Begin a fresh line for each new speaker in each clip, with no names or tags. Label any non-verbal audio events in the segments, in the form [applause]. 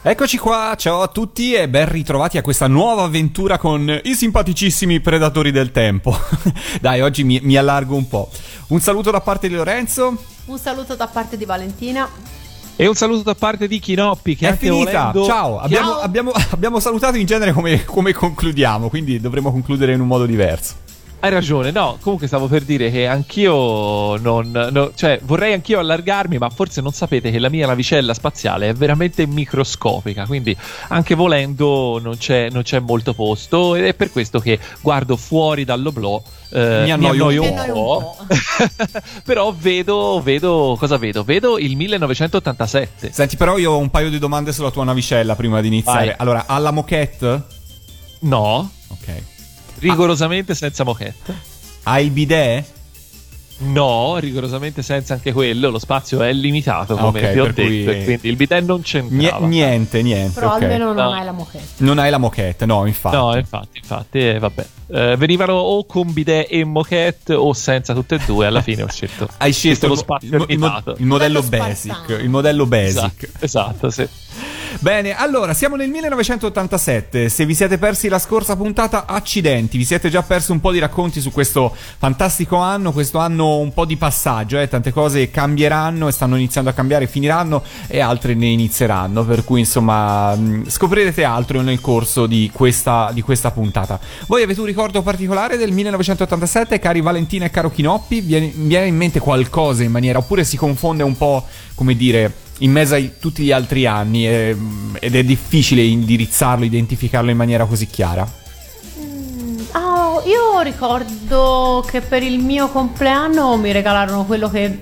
Eccoci qua, ciao a tutti e ben ritrovati a questa nuova avventura con i simpaticissimi predatori del tempo. [laughs] Dai, oggi mi, mi, allargo un po'. Un saluto da parte di Lorenzo.
Un saluto da parte di Valentina.
E un saluto da parte di Chinoppi che
è finita.
Volendo...
Ciao, abbiamo,
Ciao.
Abbiamo, abbiamo, salutato in genere come, come concludiamo, quindi dovremo concludere in un modo diverso.
Hai ragione, no, comunque stavo per dire che anch'io non, no, cioè vorrei anch'io allargarmi, ma forse non sapete che la mia navicella spaziale è veramente microscopica, quindi anche volendo non c'è, non c'è molto posto ed è per questo che guardo fuori dall'oblò, eh,
Mi annoio un
un
po'.
po', [laughs] però vedo, vedo, cosa vedo? Vedo il 1987.
Senti, però io ho un paio di domande sulla tua navicella prima di iniziare.
Vai.
Allora, ha la moquette?
No,
Ok.
Rigorosamente senza moquette.
Ha il bidet?
No, rigorosamente senza anche quello, lo spazio è limitato
Ah,
come
ok,
vi ho detto,
cui-
e quindi il bidet non c'entrava.
niente, niente.
Però
ok.
almeno non
No.
hai la moquette.
Non hai la moquette, no, infatti.
No, infatti, infatti, eh, vabbè. Eh, venivano o con bidet e moquette o senza tutte e due, alla fine ho scelto. [laughs]
Hai scelto
lo
il,
spazio
il
limitato.
il modello
Modello
basic. Il modello basic.
Esatto, esatto, sì.
Bene, allora siamo nel 1987. Se vi siete persi la scorsa puntata, accidenti, vi siete già persi un po' di racconti su questo fantastico anno. Questo anno un po' di passaggio, eh? tante cose cambieranno e stanno iniziando a cambiare, finiranno e altre ne inizieranno. Per cui, insomma, mh, scoprirete altro nel corso di questa, di questa puntata. Voi avete un ricordo particolare del 1987, cari Valentina e caro Chinoppi? Viene, viene in mente qualcosa in maniera, oppure si confonde un po', come dire in mezzo a tutti gli altri anni eh, ed è difficile indirizzarlo, identificarlo in maniera così chiara.
Ah, io ricordo che per il mio compleanno mi regalarono quello che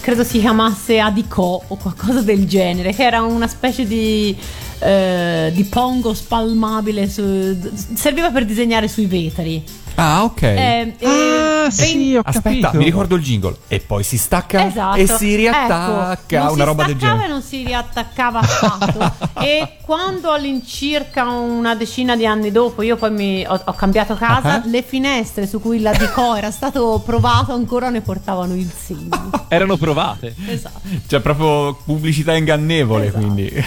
credo si chiamasse Adico o qualcosa del genere, che era una specie di, eh, di pongo spalmabile, su- serviva per disegnare sui vetri.
Ah, ok.
Eh, eh,
Ah,
ven-
sì, ho
Aspetta,
capito.
mi ricordo il jingle. E poi si stacca
Esatto.
e si riattacca.
Ecco,
una
si
roba del
staccava
genere.
e non si riattaccava affatto. [laughs] e quando all'incirca una decina di anni dopo io poi mi, ho, ho cambiato casa,
Ah.
le finestre su cui la Dico era stato provato ancora ne portavano il segno. [laughs]
Erano provate.
esatto.
Cioè, proprio pubblicità ingannevole,
Esatto.
quindi.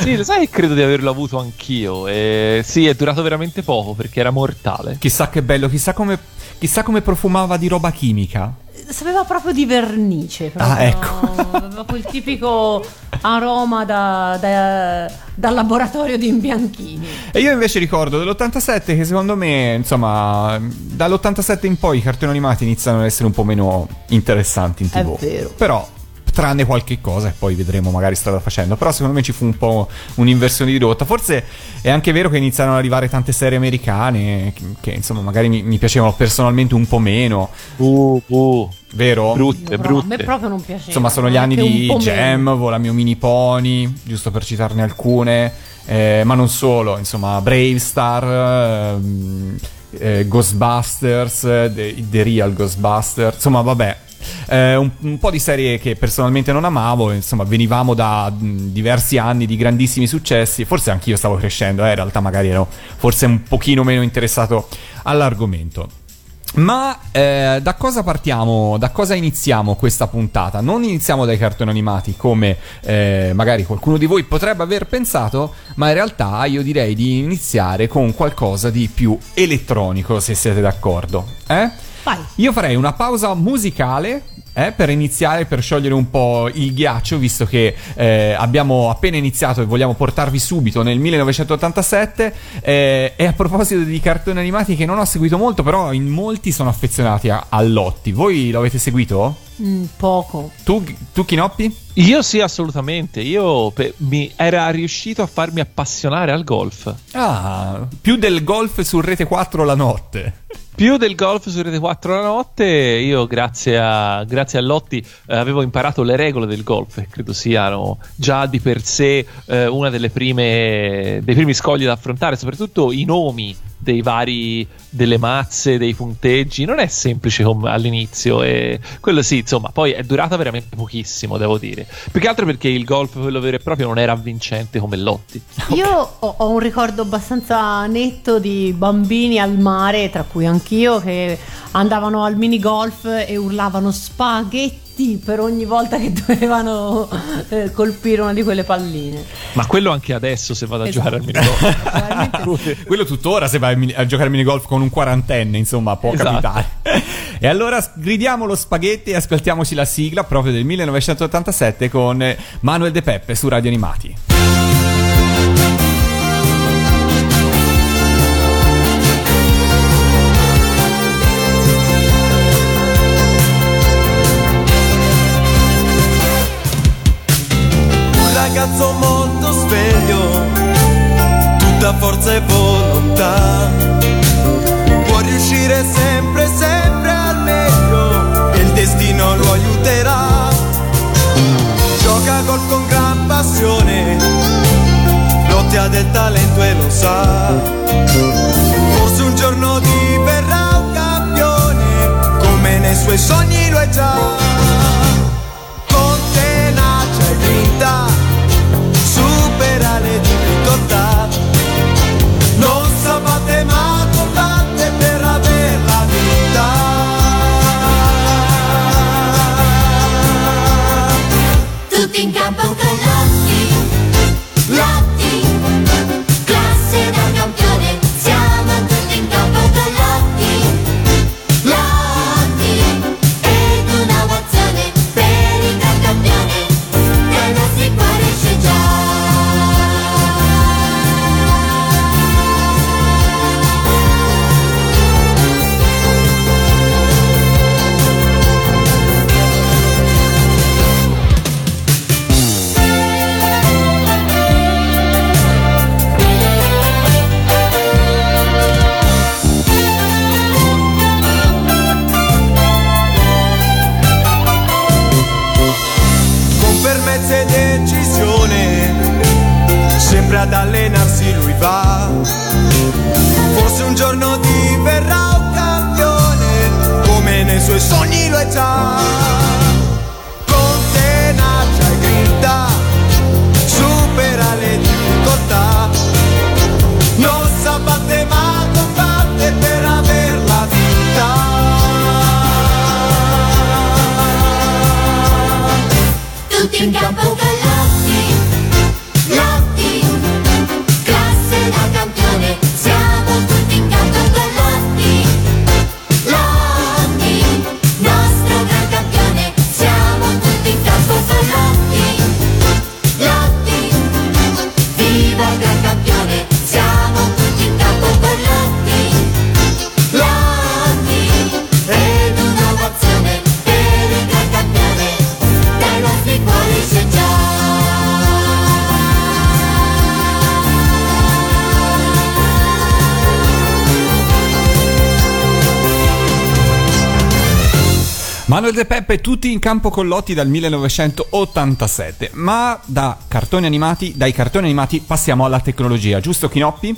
Sì, lo sai che credo di averlo avuto anch'io. E sì, è durato veramente poco perché era mortale.
chissà che bello, chissà come, chissà come profumava di roba chimica.
Sapeva proprio di vernice. Proprio,
Ah, ecco.
Aveva quel tipico aroma da, da- dal laboratorio di imbianchini.
E io invece ricordo dell'87 che secondo me, insomma, dall'87 in poi i cartoni animati iniziano ad essere un po' meno interessanti in
È
tv.
vero.
Però tranne qualche cosa e poi vedremo magari strada facendo. Però secondo me ci fu un po' un'inversione di rotta. Forse è anche vero che iniziarono ad arrivare tante serie americane che, che, insomma magari mi, mi piacevano personalmente un po' meno,
Uh, uh,
vero?
brutte,
Però a me
brutte.
proprio non piaceva.
Insomma, sono gli anni di Gem,
meno.
Vola mio mini pony, giusto per citarne alcune, eh, ma non solo, insomma, Brave Star, ehm, eh, Ghostbusters, eh, The, The Real Ghostbusters, insomma, vabbè. Eh, un, un po' di serie che personalmente non amavo, insomma, venivamo da mh, diversi anni di grandissimi successi. Forse anch'io stavo crescendo, eh, in realtà, magari ero forse un pochino meno interessato all'argomento. Ma eh, da cosa partiamo? Da cosa iniziamo questa puntata? Non iniziamo dai cartoni animati come eh, magari qualcuno di voi potrebbe aver pensato, ma in realtà io direi di iniziare con qualcosa di più elettronico, se siete d'accordo. Eh?
Vai.
Io farei una pausa musicale eh, per iniziare, per sciogliere un po' il ghiaccio, visto che eh, abbiamo appena iniziato e vogliamo portarvi subito nel 1987. eh, e a proposito di cartoni animati che non ho seguito molto, però in molti sono affezionati a, a Lotti. Voi lo avete seguito?
Mm, poco.
Tu, tu Chinoppi?
Io sì, assolutamente. Io pe- mi era riuscito a farmi appassionare al golf.
Ah, più del golf su Rete 4 la notte.
Più del golf su Rete 4 la notte, io grazie a, grazie a Lotti eh, avevo imparato le regole del golf, credo siano già di per sé eh, una delle prime dei primi scogli da affrontare, soprattutto i nomi dei vari delle mazze, dei punteggi, non è semplice come all'inizio e quello sì, insomma, poi è durata veramente pochissimo, devo dire. Più che altro perché il golf quello vero e proprio non era avvincente come Lotti. [laughs]
Io ho, ho un ricordo abbastanza netto di bambini al mare, tra cui anch'io, che andavano al mini golf e urlavano spaghetti per ogni volta che [laughs] dovevano eh, colpire una di quelle palline.
Ma quello anche adesso se vado a
Esatto.
giocare al minigolf. [laughs]
Sì.
Quello tuttora se vai a giocare a minigolf con un quarantenne, insomma, può
Esatto.
capitare. e allora gridiamo lo spaghetti e ascoltiamoci la sigla proprio del 1987 con eh, Manuel De Peppe su Radio Animati.
Tutta forza e volontà. Può riuscire sempre, sempre al meglio e il destino lo aiuterà. Gioca golf con gran passione, Lotti ha del talento e lo sa. Forse un giorno diverrà un campione, come nei suoi sogni lo è già
De Peppe tutti in campo con Lotti dal 1987. Ma da cartoni animati, dai cartoni animati passiamo alla tecnologia, giusto Chinoppi?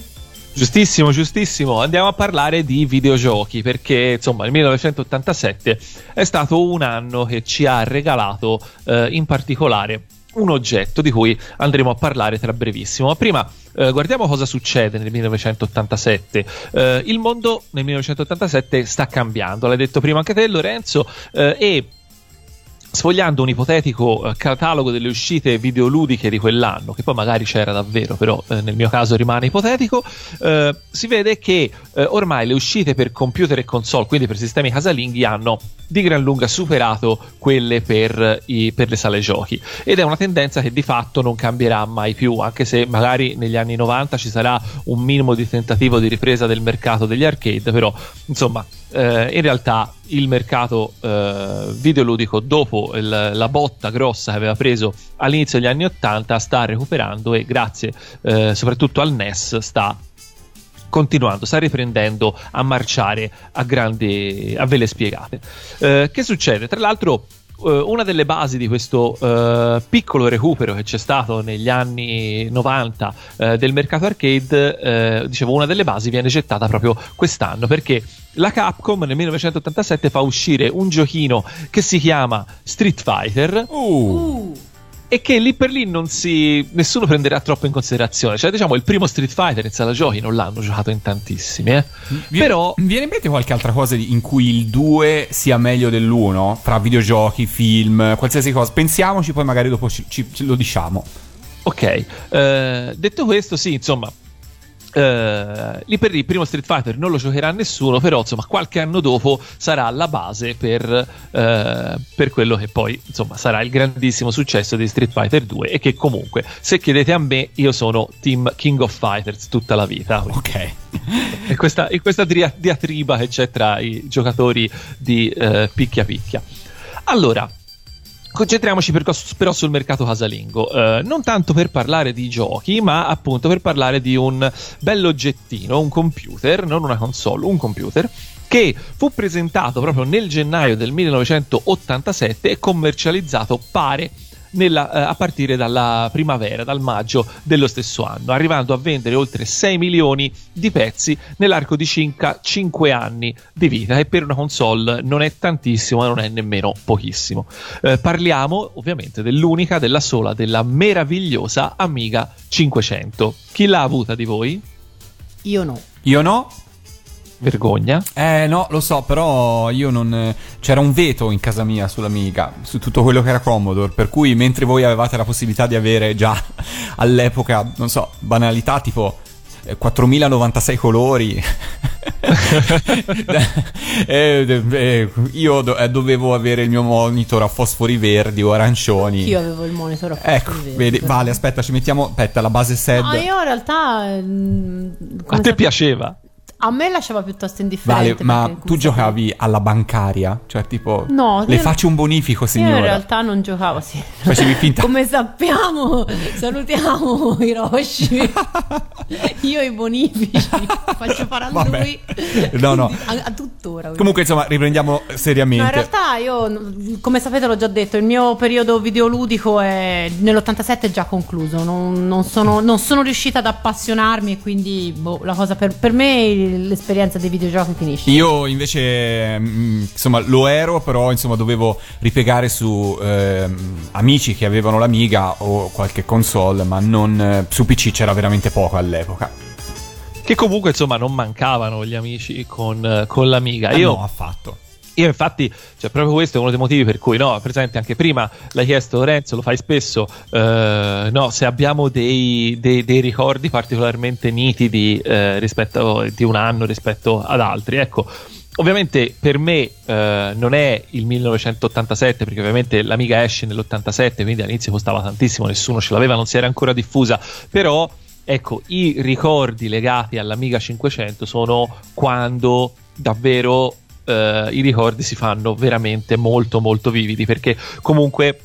Giustissimo, giustissimo. Andiamo a parlare di videogiochi perché insomma il 1987 è stato un anno che ci ha regalato eh, in particolare un oggetto di cui andremo a parlare tra brevissimo. Ma prima eh, guardiamo cosa succede nel 1987. Eh, il mondo nel 1987 sta cambiando, l'hai detto prima anche te Lorenzo, eh, e sfogliando un ipotetico eh, catalogo delle uscite videoludiche di quell'anno, che poi magari c'era davvero, però eh, nel mio caso rimane ipotetico, eh, si vede che eh, ormai le uscite per computer e console, quindi per sistemi casalinghi, hanno di gran lunga superato quelle per, i- per le sale giochi. Ed è una tendenza che di fatto non cambierà mai più, anche se magari negli anni 90 ci sarà un minimo di tentativo di ripresa del mercato degli arcade, però insomma eh, in realtà il mercato eh, videoludico dopo il- la botta grossa che aveva preso all'inizio degli anni 80 sta recuperando e grazie eh, soprattutto al NES sta continuando, sta riprendendo a marciare a grandi a vele spiegate. Eh, che succede? Tra l'altro una delle basi di questo eh, piccolo recupero che c'è stato negli anni 90 eh, del mercato arcade, eh, dicevo, una delle basi viene gettata proprio quest'anno perché la Capcom nel 1987 fa uscire un giochino che si chiama Street Fighter.
Uh,
e che lì per lì non si nessuno prenderà troppo in considerazione. Cioè, diciamo, il primo Street Fighter in sala giochi non l'hanno giocato in tantissimi, eh.
Vi-
Però
Mi viene in mente qualche altra cosa in cui il 2 sia meglio dell'1? Fra videogiochi, film, qualsiasi cosa. Pensiamoci, poi magari dopo ci, ci- lo diciamo.
Ok, eh, detto questo, sì, insomma. Eh, lì per lì il primo Street Fighter non lo giocherà nessuno, però insomma qualche anno dopo sarà la base per, eh, per quello che poi insomma sarà il grandissimo successo di Street Fighter 2 e che comunque se chiedete a me io sono team King of Fighters tutta la vita.
Ok.
e questa, e questa dia- diatriba che c'è tra i giocatori di eh, picchia picchia. Allora, concentriamoci per- però sul mercato casalingo, eh, non tanto per parlare di giochi, ma appunto per parlare di un bell'oggettino, un computer, non una console, un computer che fu presentato proprio nel gennaio del 1987 e commercializzato pare nella- eh, a partire dalla primavera, dal maggio dello stesso anno, arrivando a vendere oltre 6 milioni di pezzi nell'arco di circa 5 anni di vita, e per una console non è tantissimo, ma non è nemmeno pochissimo. Eh, parliamo ovviamente dell'unica, della sola, della meravigliosa Amiga 500. Chi l'ha avuta di voi?
io no.
Io no.
Vergogna.
Eh no, lo so, però io non... eh, C'era un veto in casa mia sull'Amiga, su tutto quello che era Commodore, per cui mentre voi avevate la possibilità di avere già [laughs] all'epoca, non so, banalità tipo eh, 4096 colori, [laughs] [laughs] eh, eh, io do- eh, dovevo avere il mio monitor a fosfori verdi o arancioni.
Io avevo il monitor a
Ecco,
fosfori verdi,
vedi, vale, aspetta, ci mettiamo, aspetta, la base SED.
No, io in realtà. mm,
A te
sap-
piaceva?
A me lasciava piuttosto
Vale,
indifferente.
ma
perché, come
tu giocavi alla bancaria? Cioè, tipo,
No,
le
io-
faccio un bonifico,
Io
signora.
in realtà non giocavo, sì.
Facevi finta. [laughs]
Come sappiamo, salutiamo Hiroshi. [laughs] Io i bonifici faccio fare a
Vabbè.
lui.
No, no.
A, a tuttora.
Comunque, insomma, riprendiamo seriamente.
No, in realtà io, come sapete, l'ho già detto, il mio periodo videoludico è nell'87 è già concluso. Non, non sono, non sono riuscita ad appassionarmi e quindi boh, la cosa per, per me l'esperienza dei videogiochi finisce.
Io invece, mm, insomma, lo ero, però insomma dovevo ripiegare su ehm, amici che avevano l'Amiga o qualche console, ma non eh, su PC c'era veramente poco all'epoca.
Che comunque insomma non mancavano gli amici con, eh, con l'Amiga.
Ah,
Io
no, affatto.
Io infatti, cioè proprio questo è uno dei motivi per cui, no, presente anche prima l'hai chiesto Lorenzo, lo fai spesso, eh, no, se abbiamo dei, dei- dei ricordi particolarmente nitidi eh, rispetto di un anno rispetto ad altri, ecco. Ovviamente per me eh, non è il 1987 perché ovviamente l'Amiga esce nell'87 quindi all'inizio costava tantissimo, nessuno ce l'aveva, non si era ancora diffusa, però ecco i ricordi legati all'Amiga 500 sono quando davvero eh, i ricordi si fanno veramente molto molto vividi perché comunque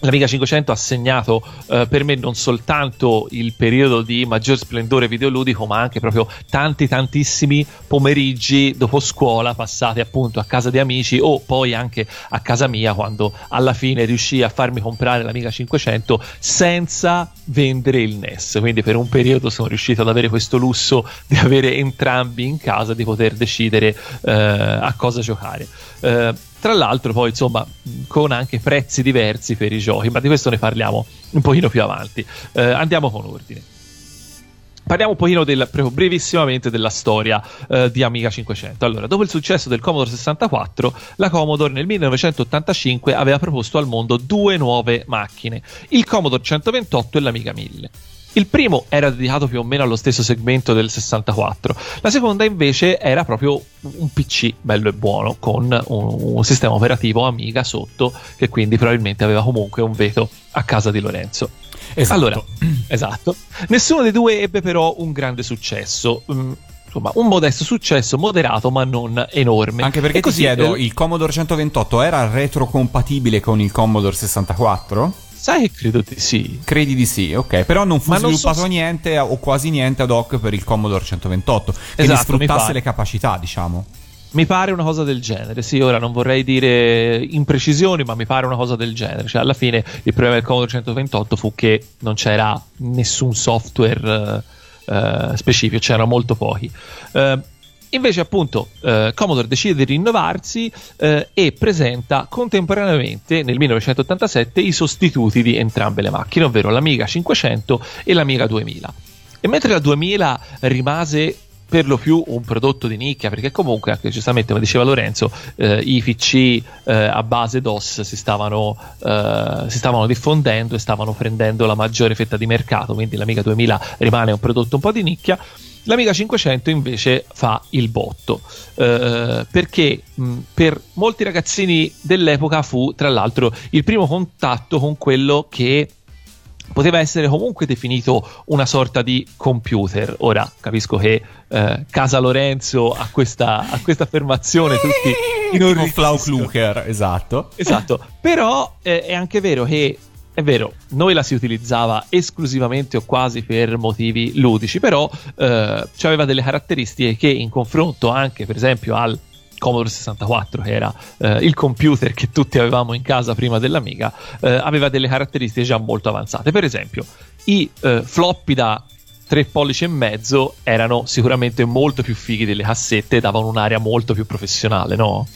L'Amiga 500 ha segnato eh, per me non soltanto il periodo di maggior splendore videoludico, ma anche proprio tanti tantissimi pomeriggi dopo scuola passati appunto a casa di amici o poi anche a casa mia quando alla fine riuscii a farmi comprare l'Amiga 500 senza vendere il NES. Quindi per un periodo sono riuscito ad avere questo lusso di avere entrambi in casa di poter decidere eh, a cosa giocare. Eh, tra l'altro, poi insomma, con anche prezzi diversi per i giochi, ma di questo ne parliamo un pochino più avanti. Eh, andiamo con ordine. Parliamo un pochino del, brevissimamente della storia eh, di Amiga 500. Allora, dopo il successo del Commodore 64, la Commodore nel 1985 aveva proposto al mondo due nuove macchine, il Commodore 128 e l'Amiga 1000. Il primo era dedicato più o meno allo stesso segmento del 64, la seconda invece era proprio un PC bello e buono con un, un sistema operativo Amiga sotto che quindi probabilmente aveva comunque un veto a casa di Lorenzo.
Esatto.
Allora, [clears throat] esatto. Nessuno dei due ebbe però un grande successo. Mm, Insomma, un modesto successo, moderato ma non enorme.
Anche perché
E
ti
così,
chiedo,
eh,
il Commodore 128 era retrocompatibile con il Commodore 64?
Sai che credo di sì.
Credi di sì, ok. Però non fu
Ma non
sviluppato
so
niente o quasi niente ad hoc per il Commodore 128, che
Esatto, mi
sfruttasse
pare.
le capacità, diciamo.
Mi pare una cosa del genere, sì, ora non vorrei dire imprecisioni, ma mi pare una cosa del genere. Cioè, alla fine il problema del Commodore 128 fu che non c'era nessun software eh, eh, specifico, c'erano molto pochi. Eh, invece, appunto, eh, Commodore decide di rinnovarsi eh, e presenta contemporaneamente nel 1987 i sostituti di entrambe le macchine, ovvero l'Amiga 500 e l'Amiga 2000. E mentre la 2000 rimase per lo più un prodotto di nicchia, perché comunque, anche giustamente come diceva Lorenzo, eh, i PC eh, a base DOS si stavano, eh, si stavano diffondendo e stavano prendendo la maggiore fetta di mercato, quindi l'Amiga 2000 rimane un prodotto un po' di nicchia. L'Amiga 500 invece fa il botto eh, perché mh, per molti ragazzini dell'epoca fu tra l'altro il primo contatto con quello che poteva essere comunque definito una sorta di computer. Ora capisco che eh, Casa Lorenzo ha questa, ha questa affermazione tutti [laughs] in
Tipo Flau Klucher, esatto.
Esatto, però eh, è anche vero che è vero, noi la si utilizzava esclusivamente o quasi per motivi ludici, però eh, aveva delle caratteristiche che in confronto anche per esempio al Commodore 64, che era eh, il computer che tutti avevamo in casa prima dell'Amiga, eh, aveva delle caratteristiche già molto avanzate. Per esempio, i eh, floppy da 3 pollici e mezzo erano sicuramente molto più fighi delle cassette e davano un'area molto più professionale, no?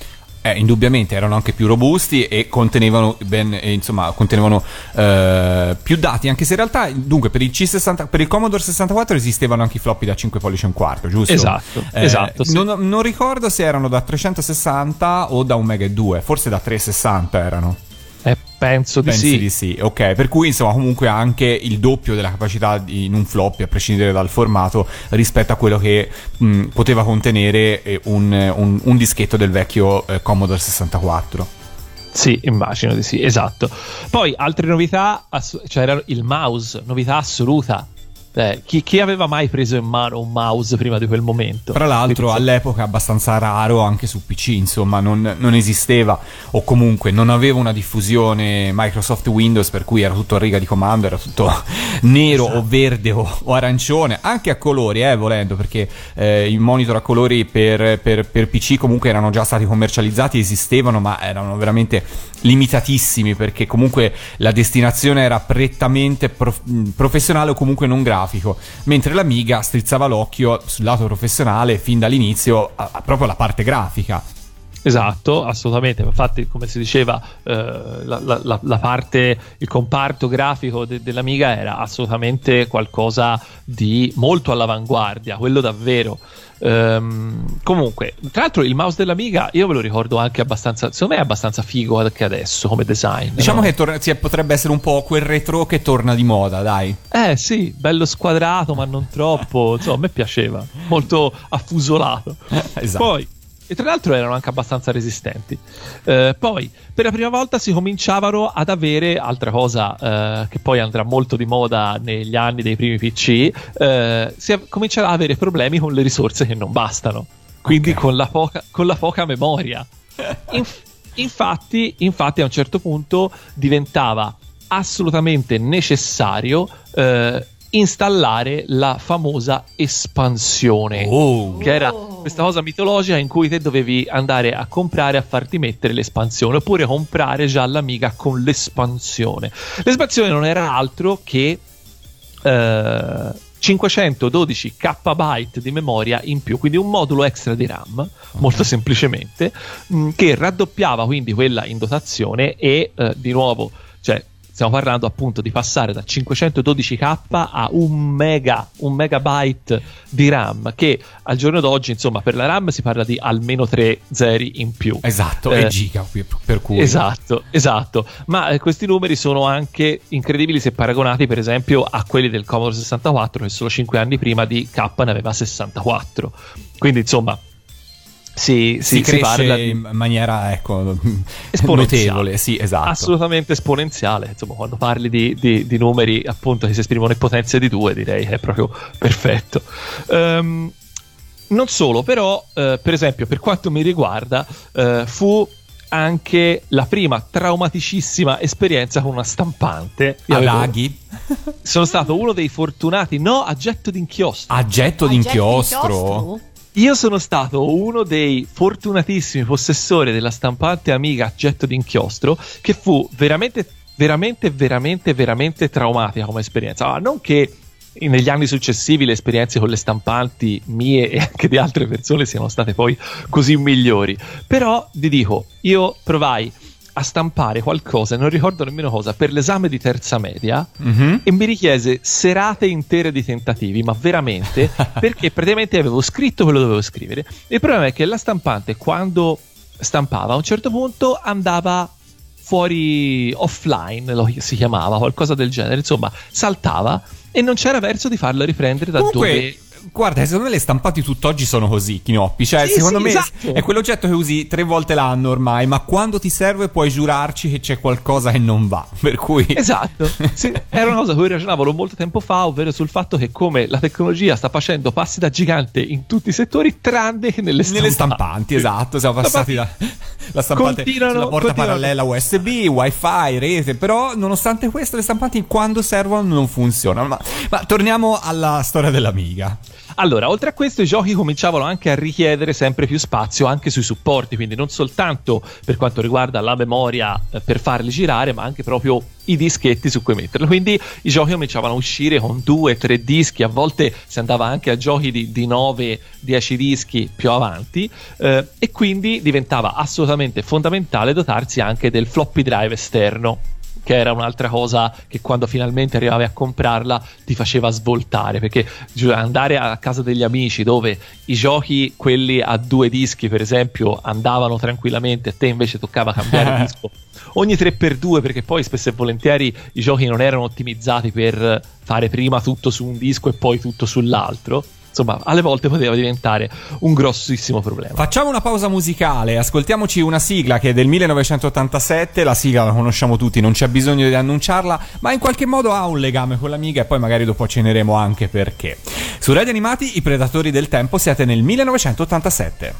Eh, indubbiamente erano anche più robusti e contenevano, ben, eh, insomma, contenevano eh, più dati, anche se in realtà, dunque, per il, C60, per il Commodore 64 esistevano anche i floppy da 5 pollici e un quarto, giusto?
Esatto,
Eh,
esatto, sì.
non, non ricordo se erano da 360 o da 1 mega e 2, forse da 360 erano.
Penso di
Pensi
sì.
di sì, ok. Per cui, insomma, comunque anche il doppio della capacità di- in un floppy, a prescindere dal formato, rispetto a quello che mh, poteva contenere eh, un, un- un dischetto del vecchio eh, Commodore 64.
Sì, immagino di sì, esatto. Poi altre novità, ass- cioè era il mouse, novità assoluta. Eh, chi, chi aveva mai preso in mano un mouse prima di quel momento?
Tra l'altro,
Quindi,
all'epoca abbastanza raro anche su PC, insomma, non, non esisteva o comunque non aveva una diffusione Microsoft Windows, per cui era tutto a riga di comando, era tutto [laughs] nero o verde o, o arancione, anche a colori, eh, volendo, perché eh, i monitor a colori per, per- per PC comunque erano già stati commercializzati, esistevano, ma erano veramente limitatissimi perché comunque la destinazione era prettamente prof- professionale o comunque non grafico, mentre l'Amiga strizzava l'occhio sul lato professionale fin dall'inizio a, a proprio alla parte grafica.
Esatto, assolutamente. Infatti, come si diceva, eh, la, la- la- parte, il comparto grafico de- dell'Amiga era assolutamente qualcosa di molto all'avanguardia, quello davvero. Ehm, comunque, tra l'altro, il mouse dell'Amiga io ve lo ricordo anche abbastanza. Secondo me è abbastanza figo anche adesso come design.
Diciamo
no?
che tor- sì, potrebbe essere un po' quel retro che torna di moda, dai.
Eh sì, bello squadrato, ma non troppo. Insomma, a me piaceva. Molto affusolato. [laughs]
esatto.
Poi, e tra l'altro erano anche abbastanza resistenti. Eh, poi, per la prima volta si cominciavano ad avere altra cosa eh, che poi andrà molto di moda negli anni dei primi PC. eh, si av- comincerà ad avere problemi con le risorse che non bastano. Quindi
Ok.
con, la poca, con la poca memoria. [laughs] Inf- infatti, infatti, a un certo punto diventava assolutamente necessario eh, installare la famosa espansione
Oh.
che era questa cosa mitologica in cui te dovevi andare a comprare a farti mettere l'espansione oppure comprare già l'amiga con l'espansione. L'espansione non era altro che eh, 512 KB di memoria in più, quindi un modulo extra di RAM, molto semplicemente, mh, che raddoppiava quindi quella in dotazione e eh, di nuovo, cioè stiamo parlando appunto di passare da 512k a un mega, un megabyte di RAM, che al giorno d'oggi, insomma, per la RAM si parla di almeno 3 zeri in più.
Esatto,
Eh,
e giga per- per cui.
Esatto, esatto. Ma eh, questi numeri sono anche incredibili se paragonati, per esempio, a quelli del Commodore 64, che solo 5 anni prima di K ne aveva 64. Quindi, insomma, si,
Si,
si, si
cresce
parla
in maniera, ecco,
esponenziale.
notevole, sì, esatto.
assolutamente esponenziale. Insomma, quando parli di, di- di numeri appunto che si esprimono in potenze di 2, direi che è proprio perfetto. Ehm, non solo, però, eh, per esempio, per quanto mi riguarda, eh, fu anche la prima traumaticissima esperienza con una stampante. Io
Ad
avevo-
aghi,
sono stato uno dei fortunati, no, a getto d'inchiostro.
a getto d'inchiostro.
getto d'inchiostro?
Io sono stato uno dei fortunatissimi possessori della stampante Amiga getto d'inchiostro che fu veramente, veramente, veramente, veramente traumatica come esperienza. Ah, non che negli anni successivi le esperienze con le stampanti mie e anche di altre persone siano state poi così migliori, però vi dico, io provai a stampare qualcosa, non ricordo nemmeno cosa, per l'esame di terza media
Mhm.
e mi richiese serate intere di tentativi, ma veramente, [laughs] perché praticamente avevo scritto quello che dovevo scrivere. Il problema è che la stampante quando stampava a un certo punto andava fuori offline, lo si chiamava, qualcosa del genere, insomma, saltava e non c'era verso di farlo riprendere da
Comunque,
dove
guarda, secondo me le stampati tutt'oggi sono così, Chinoppi. Cioè,
Sì,
secondo
sì,
me
esatto.
è quell'oggetto che usi tre volte l'anno ormai, ma quando ti serve puoi giurarci che c'è qualcosa che non va. [laughs] Per cui...
Esatto, Sì, era una cosa cui ragionavo molto tempo fa, ovvero sul fatto che come la tecnologia sta facendo passi da gigante in tutti i settori, tranne che nelle stampanti.
Nelle stampanti, esatto, siamo passati da [laughs] la stampante
Continuano-
sulla porta
continuano.
parallela USB, wifi, rete, però nonostante questo le stampanti quando servono non funzionano. Ma, ma torniamo alla storia dell'Amiga.
Allora, oltre a questo, i giochi cominciavano anche a richiedere sempre più spazio anche sui supporti, quindi non soltanto per quanto riguarda la memoria eh, per farli girare, ma anche proprio i dischetti su cui metterlo. Quindi i giochi cominciavano a uscire con due, tre dischi, a volte si andava anche a giochi di, di 9, 10 dischi più avanti, eh, e quindi diventava assolutamente fondamentale dotarsi anche del floppy drive esterno che era un'altra cosa che quando finalmente arrivavi a comprarla ti faceva svoltare perché andare a casa degli amici dove i giochi quelli a due dischi per esempio andavano tranquillamente e te invece toccava cambiare [laughs] disco. Ogni 3x2 perché poi spesso e volentieri i giochi non erano ottimizzati per fare prima tutto su un disco e poi tutto sull'altro insomma alle volte poteva diventare un grossissimo problema
Facciamo una pausa musicale, ascoltiamoci una sigla che è del 1987, la sigla la conosciamo tutti, non c'è bisogno di annunciarla, ma in qualche modo ha un legame con l'amiga e poi magari dopo ceneremo anche perché. Su Radio Animati, i Predatori del Tempo, siete nel 1987.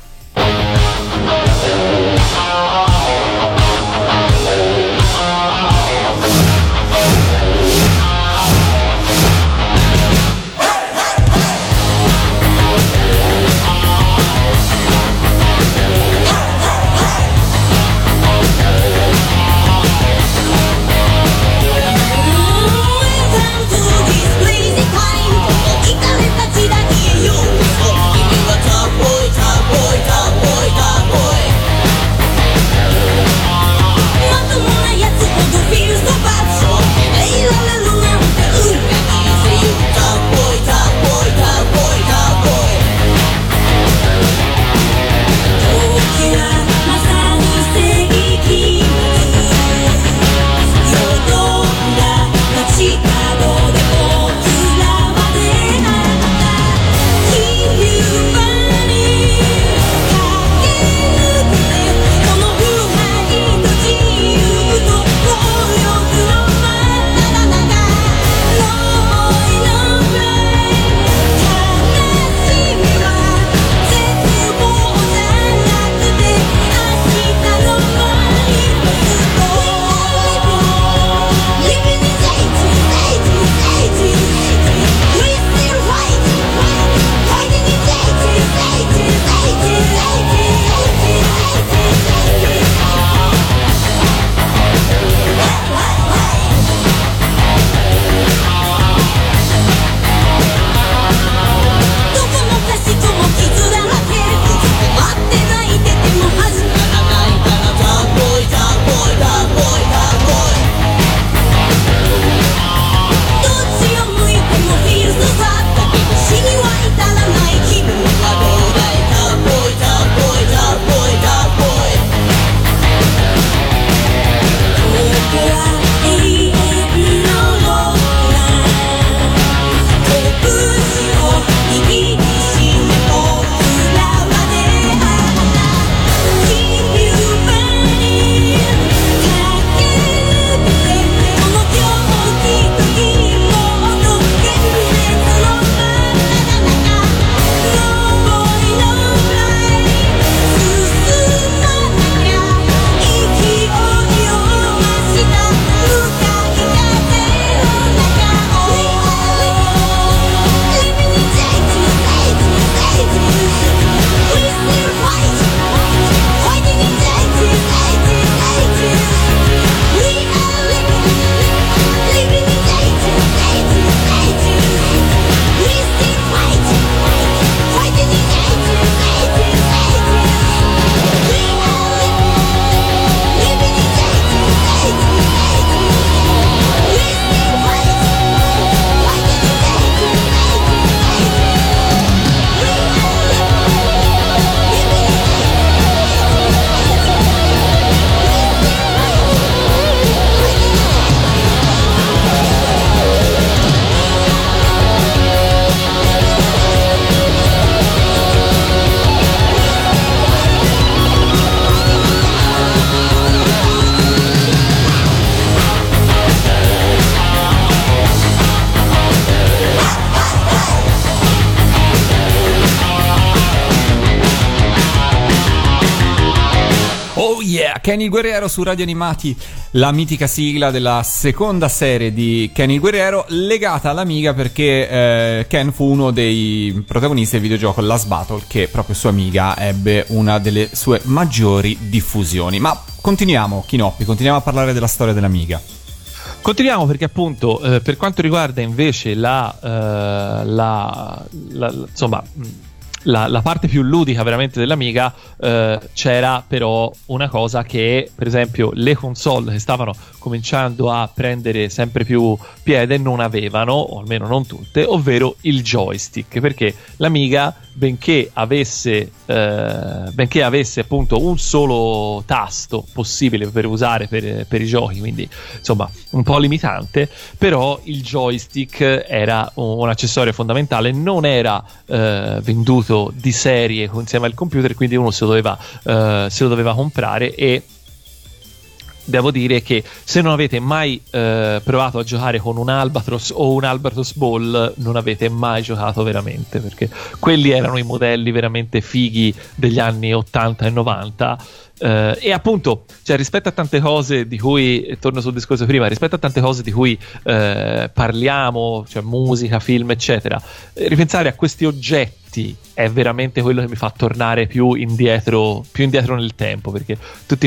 Kenny Guerriero su Radio Animati, la mitica sigla della seconda serie di Kenny Guerriero legata all'Amiga perché eh, Ken fu uno dei protagonisti del videogioco Last Battle che proprio su Amiga ebbe una delle sue maggiori diffusioni. Ma continuiamo, Kinoppi, continuiamo a parlare della storia dell'Amiga.
Continuiamo perché appunto eh, per quanto riguarda invece la, eh, la, la- insomma mh, la, la parte più ludica veramente dell'Amiga eh, c'era però una cosa che per esempio le console che stavano cominciando a prendere sempre più piede non avevano, o almeno non tutte, ovvero il joystick perché l'Amiga benché avesse, eh, benché avesse appunto un solo tasto possibile per usare per, per i giochi, quindi insomma un po' limitante, però il joystick era un, un accessorio fondamentale, non era eh, venduto di serie insieme al computer, quindi uno se lo doveva, eh, se lo doveva comprare e devo dire che se non avete mai eh, provato a giocare con un Albatros o un Albatros Ball, non avete mai giocato veramente, perché quelli erano i modelli veramente fighi degli anni 80 e 90. Eh, e appunto, cioè, rispetto a tante cose di cui, torno sul discorso prima, rispetto a tante cose di cui eh, parliamo, cioè musica, film, eccetera, eh, ripensare a questi oggetti è veramente quello che mi fa tornare più indietro, più indietro nel tempo perché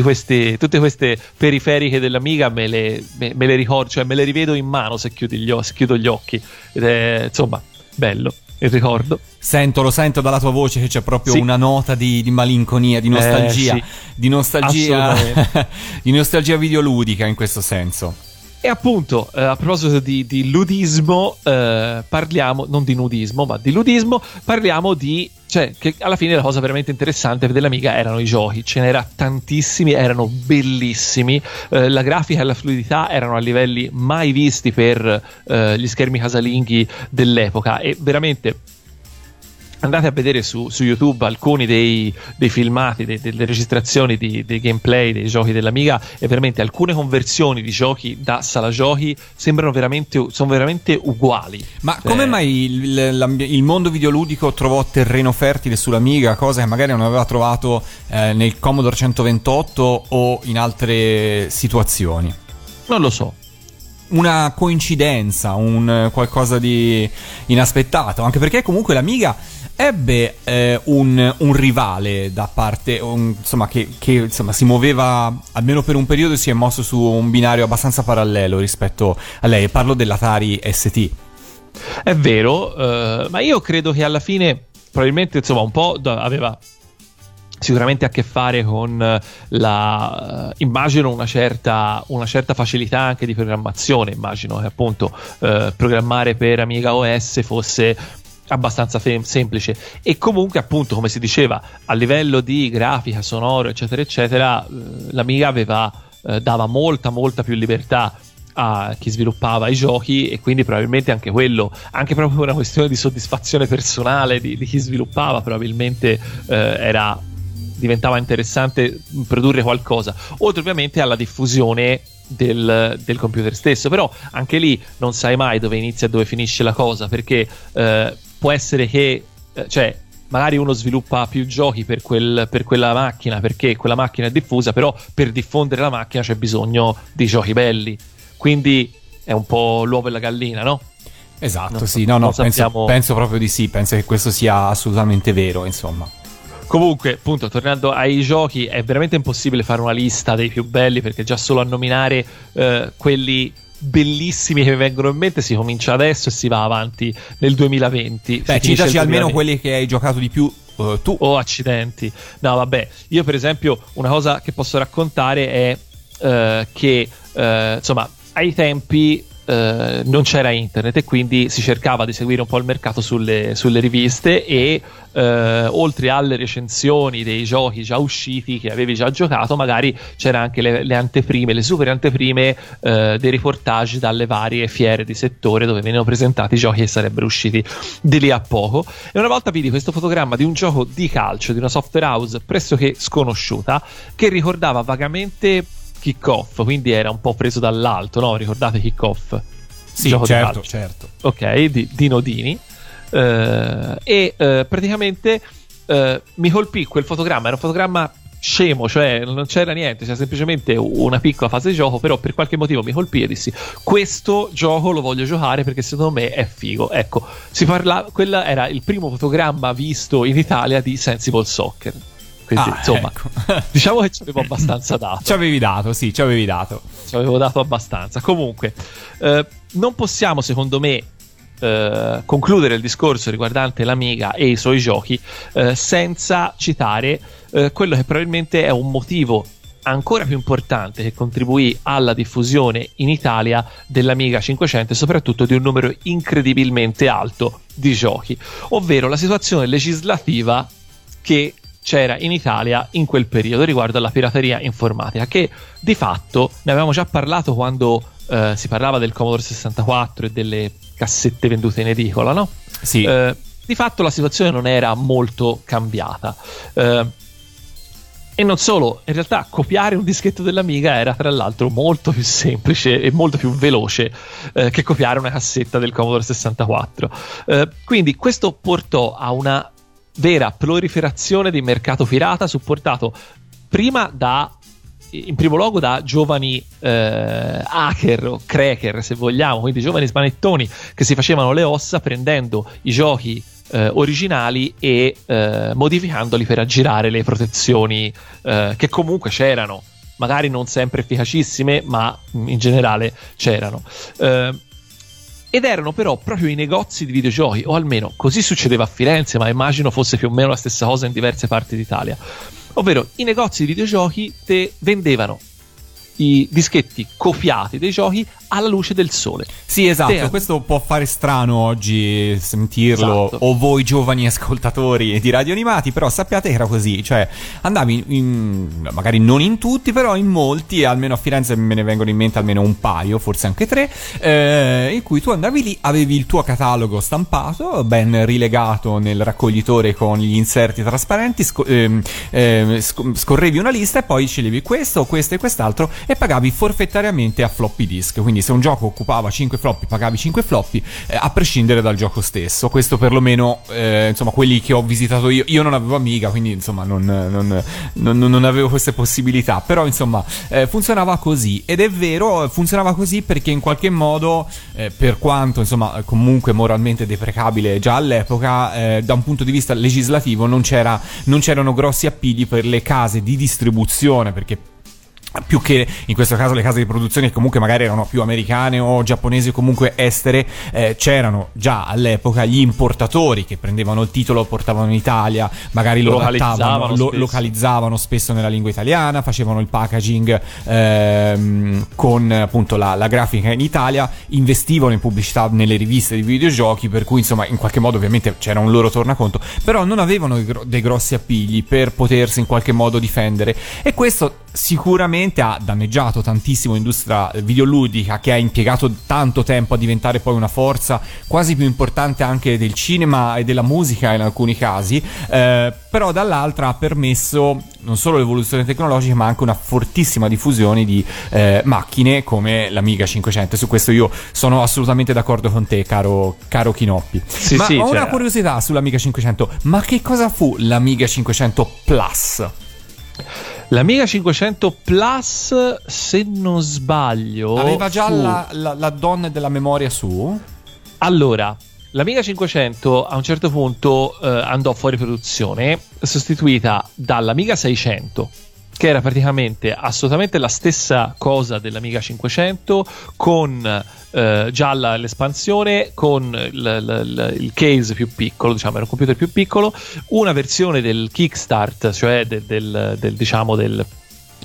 questi, tutte queste periferiche dell'Amiga me le, me- me le ricordo, cioè me le rivedo in mano se, gli se chiudo gli occhi. Ed è insomma bello il ricordo.
Sento, lo sento dalla tua voce che c'è proprio
Sì.
una nota di, di malinconia, di nostalgia,
sì.
di nostalgia, [laughs] di nostalgia videoludica in questo senso.
E appunto, eh, a proposito di, di ludismo, eh, parliamo, non di nudismo, ma di ludismo, parliamo di, cioè, che alla fine la cosa veramente interessante dell'Amiga erano i giochi, ce n'era tantissimi, erano bellissimi, eh, la grafica e la fluidità erano a livelli mai visti per eh, gli schermi casalinghi dell'epoca. E veramente andate a vedere su, su YouTube alcuni dei, dei filmati, dei- delle registrazioni di, dei gameplay dei giochi dell'Amiga e veramente alcune conversioni di giochi da sala giochi sembrano veramente, sono veramente uguali.
Ma come mai il, il mondo videoludico trovò terreno fertile sull'Amiga, cosa che magari non aveva trovato eh, nel Commodore 128 o in altre situazioni?
Non lo so.
Una coincidenza, un eh, qualcosa di inaspettato, anche perché comunque l'Amiga ebbe eh, un, un rivale da parte, un- insomma, che, che, insomma, si muoveva almeno per un periodo si è mosso su un binario abbastanza parallelo rispetto a lei. Parlo dell'Atari ST.
È vero, eh, ma io credo che alla fine, probabilmente, insomma, un po' aveva sicuramente a che fare con eh, la eh, immagino una certa, una certa facilità anche di programmazione immagino che appunto eh, programmare per Amiga OS fosse abbastanza fem- semplice. E comunque appunto come si diceva a livello di grafica sonoro eccetera eccetera eh, l'Amiga aveva eh, dava molta molta più libertà a chi sviluppava i giochi e quindi probabilmente anche quello, anche proprio una questione di soddisfazione personale di, di chi sviluppava, probabilmente eh, era, diventava interessante produrre qualcosa, oltre ovviamente alla diffusione del, del computer stesso, però anche lì non sai mai dove inizia e dove finisce la cosa, perché eh, può essere che, eh, cioè, magari uno sviluppa più giochi per, quel- per quella macchina perché quella macchina è diffusa, però per diffondere la macchina c'è bisogno di giochi belli. Quindi è un po' l'uovo e la gallina, no?
Esatto,
Non-
sì, no, no, penso, penso proprio di sì, penso che questo sia assolutamente vero, insomma.
Comunque, appunto, tornando ai giochi, è veramente impossibile fare una lista dei più belli perché già solo a nominare eh, quelli bellissimi che mi vengono in mente si comincia adesso e si va avanti nel 2020. Si
Beh, citaci almeno
2020.
quelli che hai giocato di più eh, tu.
Oh, accidenti. No, vabbè, io per esempio una cosa che posso raccontare è eh, che, eh, insomma, ai tempi eh, non c'era internet e quindi si cercava di seguire un po' il mercato sulle, sulle riviste e eh, oltre alle recensioni dei giochi già usciti che avevi già giocato, magari c'era anche le, le anteprime, le super anteprime eh, dei reportage dalle varie fiere di settore dove venivano presentati i giochi che sarebbero usciti di lì a poco. E una volta vidi questo fotogramma di un gioco di calcio di una software house pressoché sconosciuta che ricordava vagamente Kick-Off, quindi era un po' preso dall'alto, no? Ricordate Kick-Off?
Sì,
Gioco
certo, certo.
ok, di, di Nodini. Eh, e eh, praticamente eh, mi colpì quel fotogramma. Era un fotogramma scemo, cioè non c'era niente, c'era semplicemente una piccola fase di gioco, però per qualche motivo mi colpì e dissi questo gioco lo voglio giocare perché secondo me è figo. Ecco, si parla, quella era il primo fotogramma visto in Italia di Sensible Soccer. Quindi,
Ah,
insomma,
ecco. [laughs]
diciamo che ci avevo abbastanza dato.
Ci avevi dato, sì, ci avevi dato.
Ci avevo dato abbastanza. Comunque, eh, non possiamo, secondo me, eh, concludere il discorso riguardante l'Amiga e i suoi giochi eh, senza citare eh, quello che probabilmente è un motivo ancora più importante che contribuì alla diffusione in Italia dell'Amiga 500 e soprattutto di un numero incredibilmente alto di giochi, ovvero la situazione legislativa che c'era in Italia in quel periodo riguardo alla pirateria informatica, che di fatto ne avevamo già parlato quando eh, si parlava del Commodore 64 e delle cassette vendute in edicola, no?
Sì.
Eh, di fatto la situazione non era molto cambiata. Eh, e non solo, in realtà copiare un dischetto dell'Amiga era tra l'altro molto più semplice e molto più veloce eh, che copiare una cassetta del Commodore 64. Eh, quindi questo portò a una vera proliferazione di mercato pirata supportato prima da in primo luogo da giovani eh, hacker o cracker se vogliamo, quindi giovani smanettoni che si facevano le ossa prendendo i giochi eh, originali e eh, modificandoli per aggirare le protezioni eh, che comunque c'erano, magari non sempre efficacissime, ma in generale c'erano. Ed erano però proprio i negozi di videogiochi, o almeno così succedeva a Firenze, ma immagino fosse più o meno la stessa cosa in diverse parti d'Italia. Ovvero i negozi di videogiochi te vendevano i dischetti copiati dei giochi alla luce del sole.
Sì, esatto,
Te-
questo può fare strano oggi sentirlo,
Esatto.
o voi giovani ascoltatori di radio animati, però sappiate che era così, cioè andavi in, magari non in tutti, però in molti, almeno a Firenze me ne vengono in mente almeno un paio, forse anche tre, eh, in cui tu andavi lì, avevi il tuo catalogo stampato, ben rilegato nel raccoglitore con gli inserti trasparenti, sco- ehm, ehm, sc- scorrevi una lista e poi sceglievi questo, questo e quest'altro e pagavi forfettariamente a floppy disk, quindi se un gioco occupava 5 floppy pagavi 5 floppy eh, a prescindere dal gioco stesso. Questo perlomeno eh, insomma quelli che ho visitato io io non avevo amiga quindi insomma non, non- non- non avevo queste possibilità. Però insomma eh, funzionava così. Ed è vero funzionava così perché in qualche modo eh, per quanto insomma comunque moralmente deprecabile già all'epoca eh, da un punto di vista legislativo non, c'era, non c'erano grossi appigli per le case di distribuzione perché più che in questo caso le case di produzione che comunque magari erano più americane o giapponesi o comunque estere eh, c'erano già all'epoca gli importatori che prendevano il titolo portavano in Italia magari lo
Localizzavano
adattavano lo
spesso.
localizzavano spesso nella lingua italiana facevano il packaging ehm, con appunto la, la grafica in Italia investivano in pubblicità nelle riviste di videogiochi per cui insomma in qualche modo ovviamente c'era un loro tornaconto però non avevano dei gro- dei grossi appigli per potersi in qualche modo difendere e questo sicuramente ha danneggiato tantissimo l'industria videoludica che ha impiegato tanto tempo a diventare poi una forza quasi più importante anche del cinema e della musica in alcuni casi, eh, però dall'altra ha permesso non solo l'evoluzione tecnologica ma anche una fortissima diffusione di eh, macchine come l'Amiga 500. Su questo io sono assolutamente d'accordo con te, caro, caro Kinoppi.
Sì,
ma
sì,
ho
cioè-
una curiosità sull'Amiga 500, ma che cosa fu l'Amiga 500 Plus?
L'Amiga 500 Plus, se non sbaglio,
Aveva già
fu-
la, la, la donna della memoria su?
Allora, l'Amiga 500 a un certo punto eh, andò fuori produzione, sostituita dall'Amiga 600, che era praticamente assolutamente la stessa cosa dell'Amiga 500, con eh, già la- l'espansione, con il, il- il case più piccolo, diciamo, era un computer più piccolo, una versione del Kickstart, cioè del, del- del, diciamo del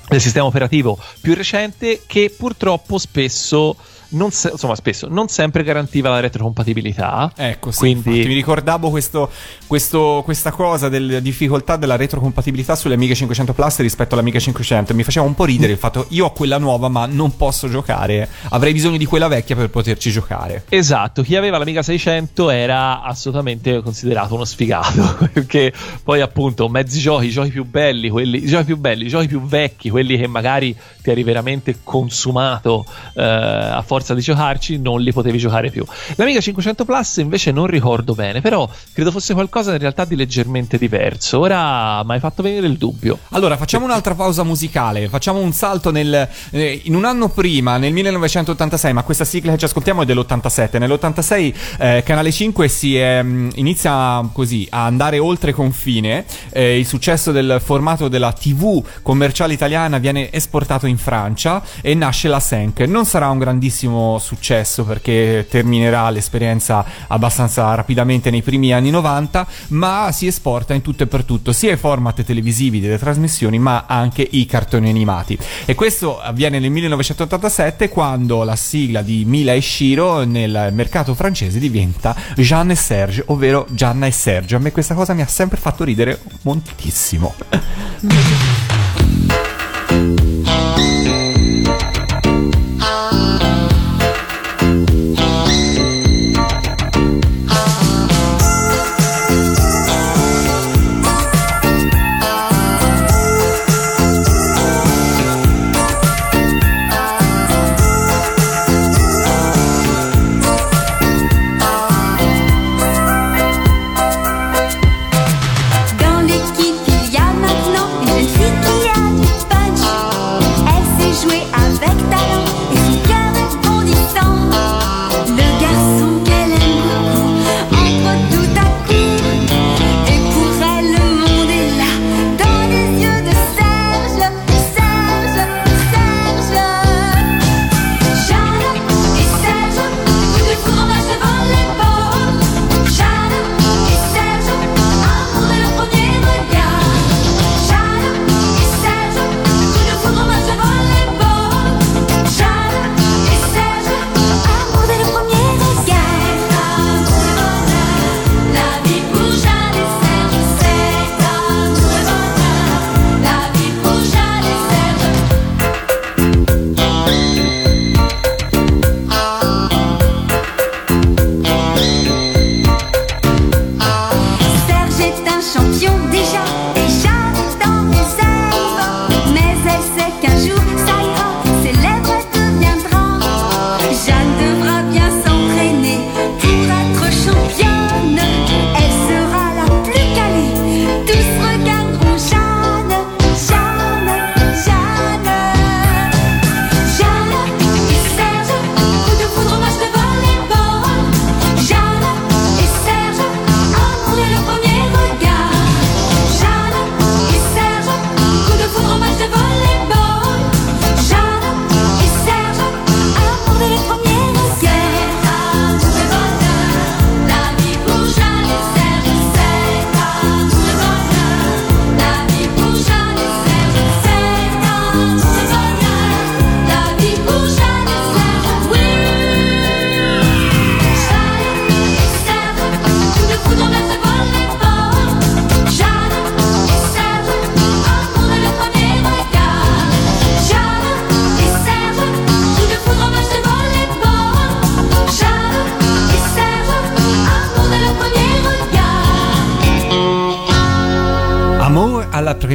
del sistema operativo più recente che purtroppo spesso non se- insomma spesso non sempre garantiva la retrocompatibilità
Ecco, sì,
quindi
infatti, mi ricordavo questo, questo- questa cosa della difficoltà della retrocompatibilità sulle Amiga 500 Plus rispetto all'Amiga 500. Mi faceva un po' ridere il fatto io ho quella nuova ma non posso giocare, avrei bisogno di quella vecchia per poterci giocare.
Esatto, chi aveva l'Amiga 600 era assolutamente considerato uno sfigato, [laughs] perché poi appunto mezzi giochi, i giochi più belli, quelli, giochi più belli, i giochi più vecchi, quelli che magari ti eri veramente consumato eh, a forza di giocarci non li potevi giocare più. L'Amiga 500 Plus invece non ricordo bene, però credo fosse qualcosa in realtà di leggermente diverso. Ora mi hai fatto venire il dubbio.
Allora, facciamo un'altra pausa musicale. Facciamo un salto nel, eh, in un anno prima, nel 1986, ma questa sigla che ci ascoltiamo è dell'87. Nell'86 eh, Canale 5 si è, mh, inizia così a andare oltre confine. Eh, il successo del formato della TV commerciale italiana viene esportato in Francia e nasce la Senk. Non sarà un grandissimo successo perché terminerà l'esperienza abbastanza rapidamente nei primi anni 90, ma si esporta in tutto e per tutto, sia i format televisivi delle trasmissioni, ma anche i cartoni animati. E questo avviene nel 1987 quando la sigla di Mila e Shiro nel mercato francese diventa Jeanne e Serge, ovvero Gianna e Sergio. A me questa cosa mi ha sempre fatto ridere moltissimo.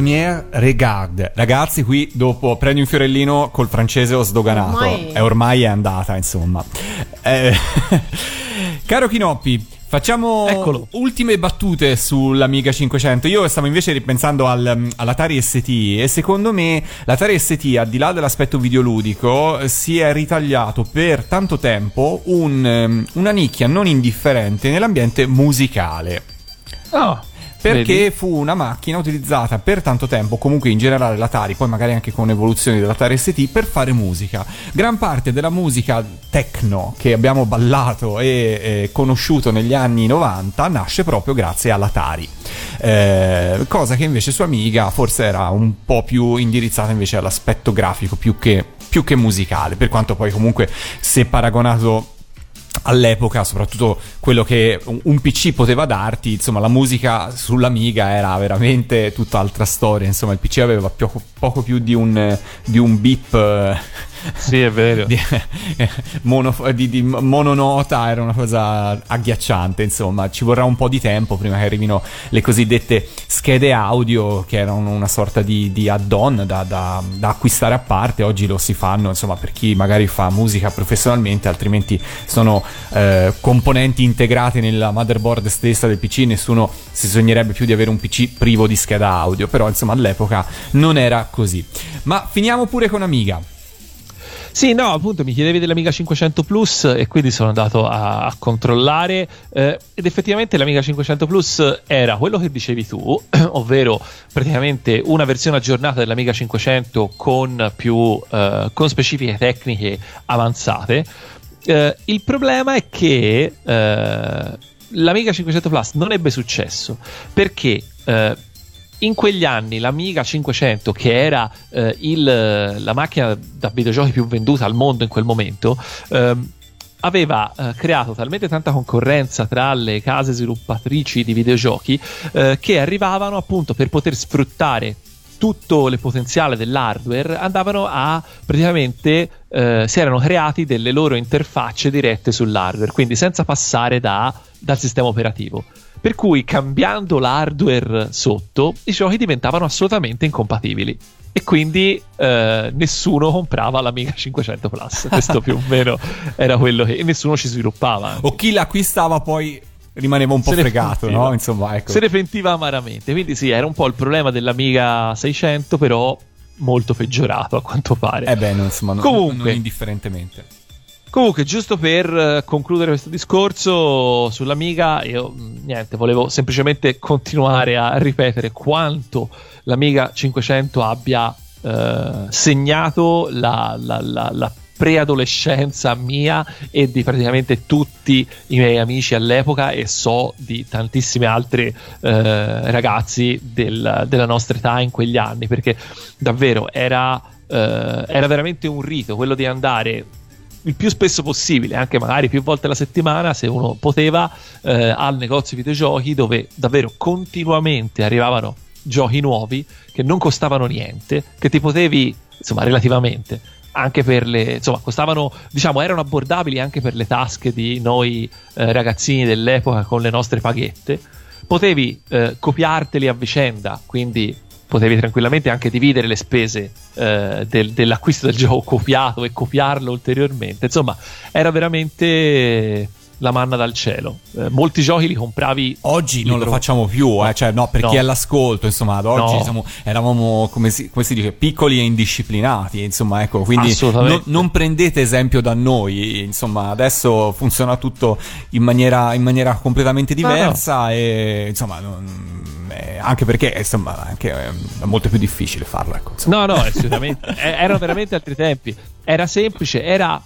Première regard. Ragazzi, qui dopo prendi un fiorellino col francese ho sdoganato.
Ormai-
E ormai è andata, insomma. Eh, [laughs] Caro Chinoppi, facciamo
Eccolo.
ultime battute sull'Amiga 500. Io stavo invece ripensando al, all'Atari ST e secondo me l'Atari ST, al di là dell'aspetto videoludico, si è ritagliato per tanto tempo un, ehm, una nicchia non indifferente nell'ambiente musicale.
Ah,
Perché
vedi?
fu una macchina utilizzata per tanto tempo, comunque in generale l'Atari, poi magari anche con evoluzioni dell'Atari ST, per fare musica. Gran parte della musica techno che abbiamo ballato e eh, conosciuto negli anni 90 nasce proprio grazie all'Atari. Eh, cosa che invece su Amiga forse era un po' più indirizzata invece all'aspetto grafico più che, più che musicale, per quanto poi comunque se paragonato all'epoca, soprattutto quello che un PC poteva darti, insomma, la musica sull'Amiga era veramente tutt'altra storia. Insomma, il PC aveva pio- poco più di un, di un beep eh,
Sì, è vero.
di, [laughs] mono- di- di mononota era una cosa agghiacciante insomma. Ci vorrà un po' di tempo prima che arrivino le cosiddette schede audio che erano una sorta di, di add-on da, da- da acquistare a parte. Oggi lo si fanno insomma per chi magari fa musica professionalmente altrimenti sono eh, componenti integrate nella motherboard stessa del PC nessuno si sognerebbe più di avere un PC privo di scheda audio. Però insomma all'epoca non era così. Ma finiamo pure con Amiga
Sì, no, appunto mi chiedevi dell'Amiga 500 Plus e quindi sono andato a, a controllare eh, ed effettivamente l'Amiga 500 Plus era quello che dicevi tu, [clears throat] ovvero praticamente una versione aggiornata dell'Amiga 500 con più eh, con specifiche tecniche avanzate. Eh, il problema è che eh, l'Amiga 500 Plus non ebbe successo perché eh, in quegli anni l'Amiga 500, che era eh, il- la macchina da videogiochi più venduta al mondo in quel momento, ehm, aveva eh, creato talmente tanta concorrenza tra le case sviluppatrici di videogiochi eh, che arrivavano appunto per poter sfruttare tutto il potenziale dell'hardware andavano a praticamente eh, si erano creati delle loro interfacce dirette sull'hardware quindi senza passare da- dal sistema operativo per cui cambiando l'hardware sotto i giochi diventavano assolutamente incompatibili. E quindi eh, nessuno comprava l'Amiga 500 Plus. Questo più o [laughs] meno era quello che e nessuno ci sviluppava. Anche.
o chi l'acquistava poi rimaneva un po'
Se
fregato no? insomma ecco.
Se ne pentiva amaramente. Quindi sì era un po' il problema dell'Amiga 600 però molto peggiorato a quanto pare.
Eh beh no, insomma non-
Comunque.
non indifferentemente
Comunque, giusto per eh, concludere questo discorso sull'Amiga, io mh, niente, volevo semplicemente continuare a ripetere quanto l'Amiga 500 abbia eh, segnato la, la- la- la preadolescenza mia e di praticamente tutti i miei amici all'epoca e so di tantissimi altri eh, ragazzi del- della nostra età in quegli anni perché davvero era, eh, era veramente un rito quello di andare il più spesso possibile, anche magari più volte alla settimana, se uno poteva, eh, al negozio videogiochi dove davvero continuamente arrivavano giochi nuovi che non costavano niente, che ti potevi, insomma, relativamente, anche per le, insomma, costavano, diciamo, erano abbordabili anche per le tasche di noi eh, ragazzini dell'epoca con le nostre paghette. Potevi eh, copiarteli a vicenda, quindi potevi tranquillamente anche dividere le spese eh, del- dell'acquisto del [laughs] gioco copiato e copiarlo ulteriormente. Insomma, era veramente la manna dal cielo. Eh, molti giochi li compravi.
Oggi non lo
libero-
facciamo più, eh, cioè no, per
No.
chi è all'ascolto, insomma, ad oggi
No.
siamo- eravamo, come si, come si dice, piccoli e indisciplinati, insomma, ecco, quindi non, non prendete esempio da noi, insomma, adesso funziona tutto in maniera, in maniera completamente diversa e, insomma, non- eh, anche perché, insomma, anche, eh, è molto più difficile farlo, ecco.
No, no, [laughs] assolutamente. Eh, erano veramente altri tempi. Era semplice, era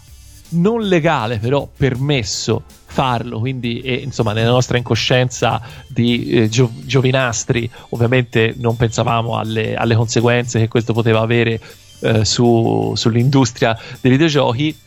non legale, però permesso farlo. Quindi, e, insomma, nella nostra incoscienza di eh, gio- giovinastri, ovviamente non pensavamo alle, alle conseguenze che questo poteva avere eh, su- sull'industria dei videogiochi.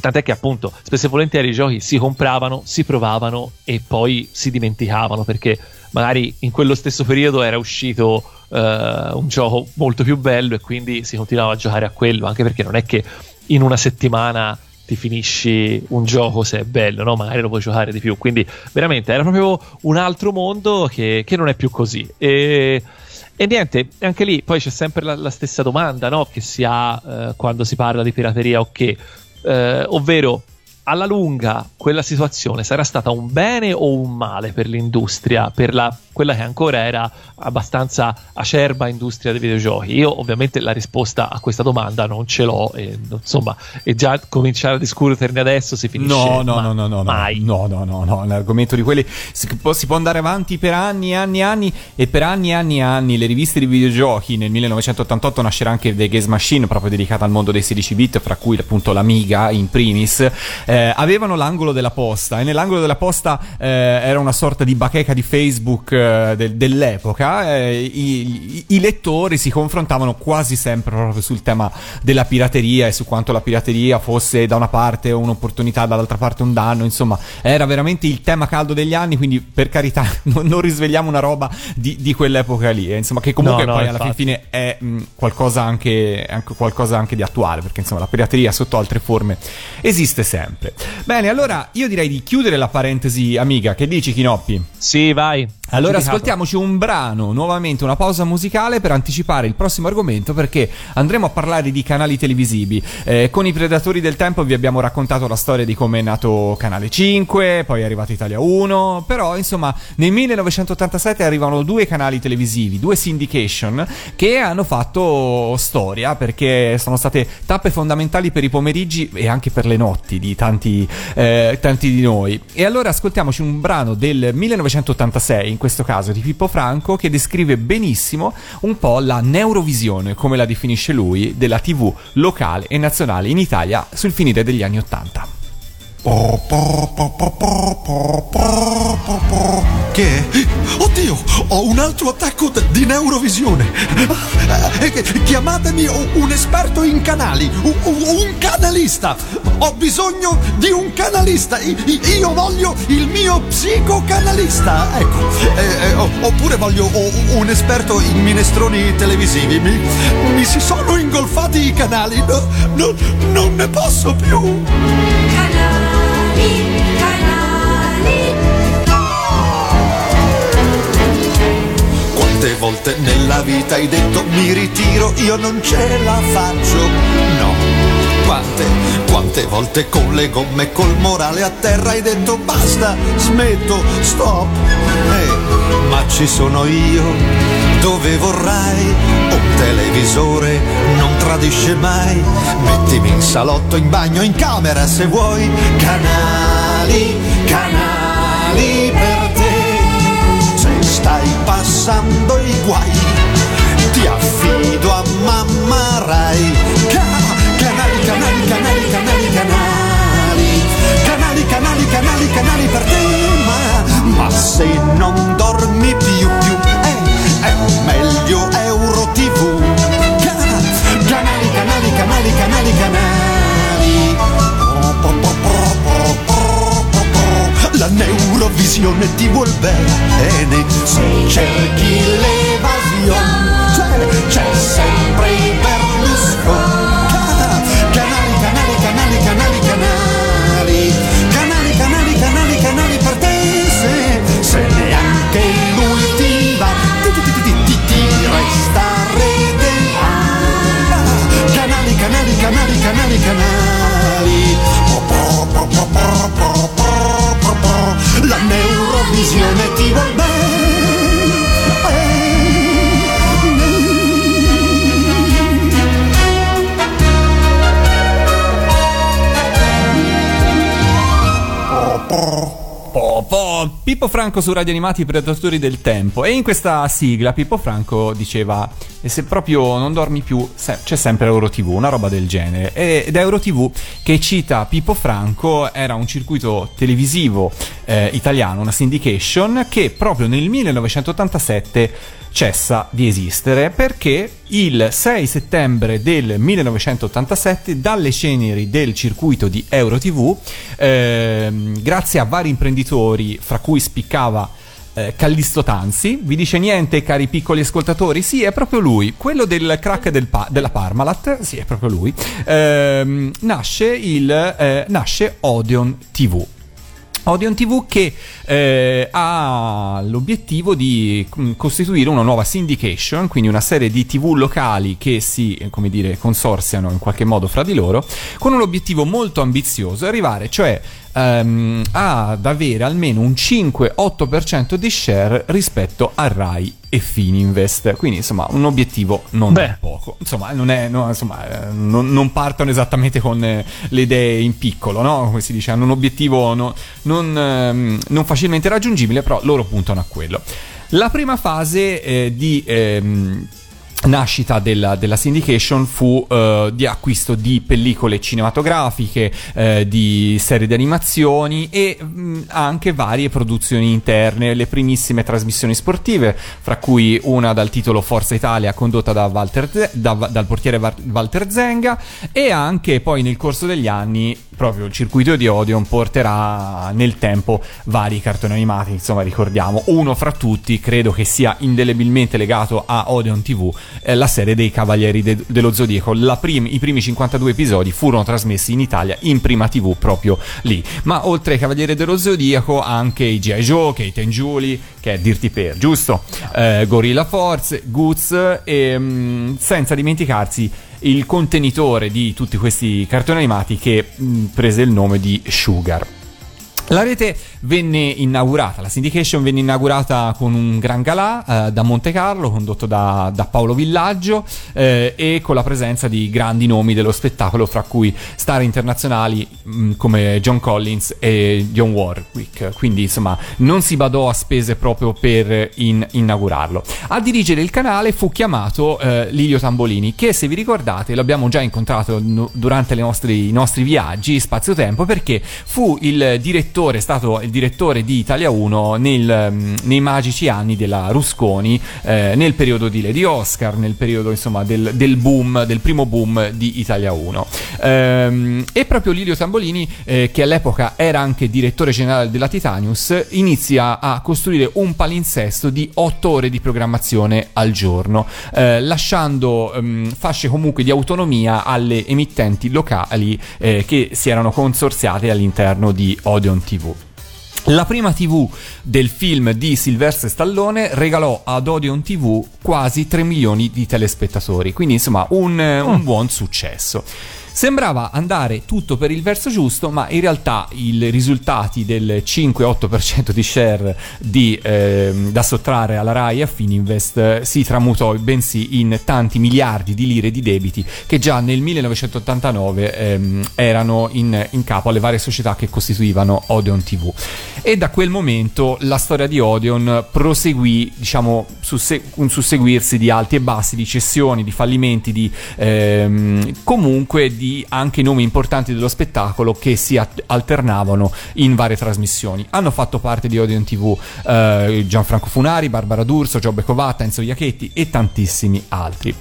Tant'è che appunto spesso e volentieri i giochi si compravano, si provavano e poi si dimenticavano perché magari in quello stesso periodo era uscito eh, un gioco molto più bello e quindi si continuava a giocare a quello, anche perché non è che in una settimana ti finisci un gioco se è bello, no? magari lo puoi giocare di più. Quindi veramente era proprio un altro mondo che, che non è più così. E, e niente, anche lì poi c'è sempre la, la stessa domanda no? che si ha eh, quando si parla di pirateria o che, eh, ovvero alla lunga quella situazione sarà stata un bene o un male per l'industria, per la, quella che ancora era abbastanza acerba industria dei videogiochi? Io ovviamente la risposta a questa domanda non ce l'ho e insomma, e già cominciare a discuterne adesso si finisce
No, no, no, no, no, no,
mai.
no, no, no, no, l'argomento di quelli si può, si può andare avanti per anni e anni e anni e per anni e anni e anni le riviste di videogiochi nel 1988 nascerà anche The Games Machine proprio dedicata al mondo dei 16 bit fra cui appunto l'Amiga in primis eh, avevano l'angolo della posta e nell'angolo della posta eh, era una sorta di bacheca di Facebook eh, del- dell'epoca, eh, i, i- lettori si confrontavano quasi sempre proprio sul tema della pirateria e su quanto la pirateria fosse da una parte un'opportunità, dall'altra parte un danno, insomma, era veramente il tema caldo degli anni, quindi per carità [laughs] non, non risvegliamo una roba di, di quell'epoca lì, eh, insomma, che comunque
No, no,
poi alla
infatti.
fine è mh, qualcosa, anche, anche qualcosa anche di attuale, perché insomma la pirateria sotto altre forme esiste sempre. Bene, allora io direi di chiudere la parentesi amiga, che dici Chinoppi?
Sì, vai.
Allora. Ascoltiamoci un brano, nuovamente una pausa musicale per anticipare il prossimo argomento perché andremo a parlare di canali televisivi. Eh, con i Predatori del Tempo vi abbiamo raccontato la storia di come è nato Canale 5, poi è arrivato Italia 1, però insomma nel 1987 arrivano due canali televisivi, due syndication che hanno fatto storia perché sono state tappe fondamentali per i pomeriggi e anche per le notti di tanti, eh, tanti di noi. E allora ascoltiamoci un brano del 1986, in questo caso di Pippo Franco, che descrive benissimo un po' la neurovisione, come la definisce lui, della TV locale e nazionale in Italia sul finire degli anni 80.
Che è? Oddio, ho un altro attacco di neurovisione. Eh, eh, Chiamatemi un esperto in canali, un canalista. Ho bisogno di un canalista. Io voglio il mio psicocanalista. Ecco, Eh, oppure voglio un esperto in minestroni televisivi. Mi, mi si sono ingolfati i canali. No, no, non ne posso più.
Canali,
Quante volte nella vita hai detto mi ritiro, io non ce la faccio, no. Quante, quante volte con le gomme col morale a terra hai detto basta, smetto, stop. Eh, ma ci sono io, dove vorrai, un televisore non tradisce mai. Mettimi in salotto, in bagno, in camera se vuoi. Canali, canali per te se stai passando Rai. Canali, canali, canali, canali, canali. Canali, canali, canali, canali per te. Ma, ma se non dormi più, più, eh, è meglio Euro TV. Canali, canali, canali, canali, canali. La Neurovisione ti vuol bene se cerchi neurovisione ti
Po, po. Pippo Franco su Radio Animati Predatori del Tempo e in questa sigla Pippo Franco diceva e se proprio non dormi più se- c'è sempre EuroTV, una roba del genere. Ed EuroTV che cita Pippo Franco era un circuito televisivo eh, italiano, una syndication che proprio nel 1987 cessa di esistere perché il 6 settembre del 1987 dalle ceneri del circuito di EuroTV ehm, grazie a vari imprenditori fra cui spiccava eh, Callisto Tanzi, vi dice niente cari piccoli ascoltatori? Sì, è proprio lui, quello del crack del pa- della Parmalat, sì è proprio lui, ehm, nasce, il, eh, nasce Odeon TV. Odeon TV che eh, ha l'obiettivo di mm, costituire una nuova syndication, quindi una serie di TV locali che si, eh, come dire, consorziano in qualche modo fra di loro, con un obiettivo molto ambizioso, arrivare cioè ehm, ad avere almeno un 5-8% di share rispetto a Rai e Fininvest. Quindi insomma un obiettivo non
Beh.
poco. Insomma, non, è, no, insomma, eh, non, non partono esattamente con eh, le idee in piccolo, no? Come si dice, hanno un obiettivo no- non, ehm, non facilmente raggiungibile, però loro puntano a quello. La prima fase eh, di... ehm, nascita della, della syndication fu eh, di acquisto di pellicole cinematografiche, eh, di serie di animazioni e mh, anche varie produzioni interne, le primissime trasmissioni sportive, fra cui una dal titolo Forza Italia condotta da Walter da- dal portiere Wa- Walter Zenga e anche poi nel corso degli anni proprio il circuito di Odeon porterà nel tempo vari cartoni animati, insomma ricordiamo. Uno fra tutti, credo che sia indelebilmente legato a Odeon TV, eh, la serie dei Cavalieri de- dello Zodiaco. Prim- I primi 52 episodi furono trasmessi in Italia in prima TV proprio lì. Ma oltre ai Cavalieri dello Zodiaco anche i G.I. Joe, Kate and Julie, che è Dirty Per, giusto? Eh, Gorilla Force, Goods e mm, senza dimenticarsi il contenitore di tutti questi cartoni animati che mh, prese il nome di Sugar. La rete venne inaugurata, la syndication venne inaugurata con un gran galà eh, da Monte Carlo, condotto da, da Paolo Villaggio eh, e con la presenza di grandi nomi dello spettacolo, fra cui star internazionali mh, come John Collins e John Warwick. Quindi insomma non si badò a spese proprio per in- inaugurarlo. A dirigere il canale fu chiamato eh, Lilio Tambolini, che se vi ricordate l'abbiamo già incontrato no- durante nostre- i nostri viaggi spazio-tempo perché fu il direttore, è stato il direttore di Italia 1 nel, mm, nei magici anni della Rusconi, eh, nel periodo di Lady Oscar, nel periodo insomma del, del boom, del primo boom di Italia 1. Ehm, e proprio Lilio Tambolini, eh, che all'epoca era anche direttore generale della Titanius, inizia a costruire un palinsesto di 8 ore di programmazione al giorno, eh, lasciando ehm, fasce comunque di autonomia alle emittenti locali eh, che si erano consorziate all'interno di Odeon TV. La prima TV del film di Sylvester Stallone regalò ad Odeon TV quasi 3 milioni di telespettatori, quindi insomma un, un buon successo. Sembrava andare tutto per il verso giusto, ma in realtà i risultati del 5-8% di share di, ehm, da sottrarre alla RAI a Fininvest eh, si tramutò bensì in tanti miliardi di lire di debiti che già nel 1989 ehm, erano in, in capo alle varie società che costituivano Odeon TV. E da quel momento la storia di Odeon proseguì, diciamo, susse- un susseguirsi di alti e bassi, di cessioni, di fallimenti, di ehm, comunque di anche nomi importanti dello spettacolo che si at- alternavano in varie trasmissioni. Hanno fatto parte di Odeon TV eh, Gianfranco Funari, Barbara D'Urso, Giobbe Covatta, Enzo Iachetti e tantissimi altri.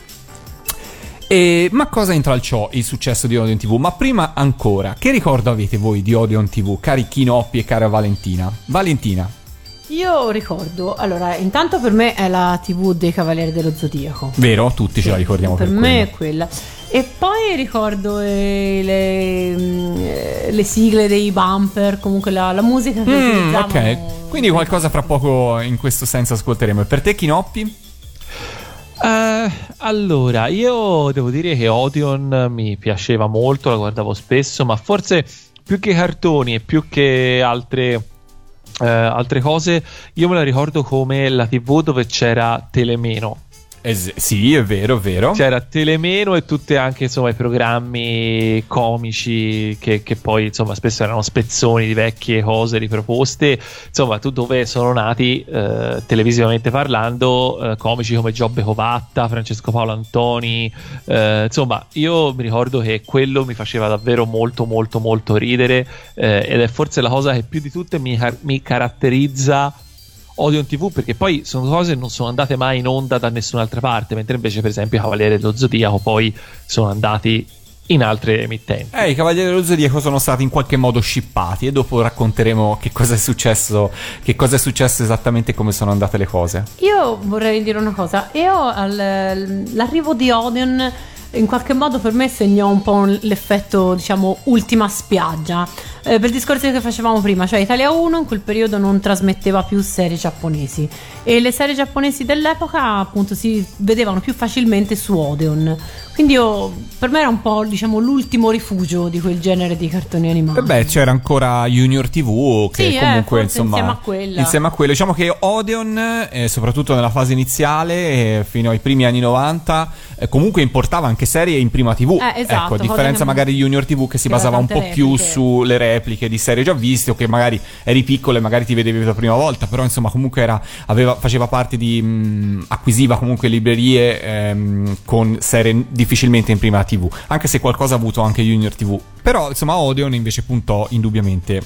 E, ma cosa intralciò il successo di Odeon TV? Ma prima ancora, che ricordo avete voi di Odeon TV, cari Chinoppi e cara Valentina? Valentina,
Io ricordo, allora, intanto per me è la TV dei Cavalieri dello Zodiaco.
vero? Tutti ce la ricordiamo per,
per me
quello.
è quella. E poi ricordo eh, le, mm, eh, le sigle dei bumper, comunque la, la musica che
Mm,
utilizzavano.
ok, quindi qualcosa fra poco in questo senso ascolteremo. E per te, Chinoppi?
Eh, allora, io devo dire che Odeon mi piaceva molto, la guardavo spesso, ma forse più che cartoni e più che altre, altre cose, io me la ricordo come la TV dove c'era Telemeno.
Es- sì, è vero, è vero.
C'era Telemeno e tutti anche insomma i programmi comici che, che poi insomma spesso erano spezzoni di vecchie cose riproposte. Insomma, tu dove sono nati eh, televisivamente parlando eh, comici come Giobbe Covatta, Francesco Paolo Antoni. eh, insomma, io mi ricordo che quello mi faceva davvero molto molto molto ridere eh, ed è forse la cosa che più di tutte mi, car- mi caratterizza Odeon TV perché poi sono cose che non sono andate mai in onda da nessun'altra parte, mentre invece per esempio i Cavalieri dello Zodiaco poi sono andati in altre emittenti.
Eh, i Cavalieri dello Zodiaco sono stati in qualche modo shippati e dopo racconteremo che cosa è successo, che cosa è successo esattamente e come sono andate le cose.
Io vorrei dire una cosa, io al- l'arrivo di Odeon in qualche modo per me segnò un po' l'effetto, diciamo, ultima spiaggia. Eh, per il discorso che facevamo prima, cioè Italia 1 in quel periodo non trasmetteva più serie giapponesi e le serie giapponesi dell'epoca appunto si vedevano più facilmente su Odeon. Quindi io, per me era un po' diciamo l'ultimo rifugio di quel genere di cartoni animati.
E beh, c'era ancora Junior TV che
Sì, eh,
comunque
forse
insomma
insieme a quella.
insieme a quello. Diciamo che Odeon, eh, soprattutto nella fase iniziale, eh, fino ai primi anni 90, eh, comunque importava anche serie in prima TV.
Eh, esatto,
ecco, a differenza magari di Junior TV che si basava un po' più sulle repliche di serie già viste o che magari eri piccolo e magari ti vedevi per la prima volta, però insomma comunque era, aveva, faceva parte di... mh, acquisiva comunque librerie ehm, con serie difficilmente in prima TV, anche se qualcosa ha avuto anche Junior TV. Però insomma Odeon invece puntò indubbiamente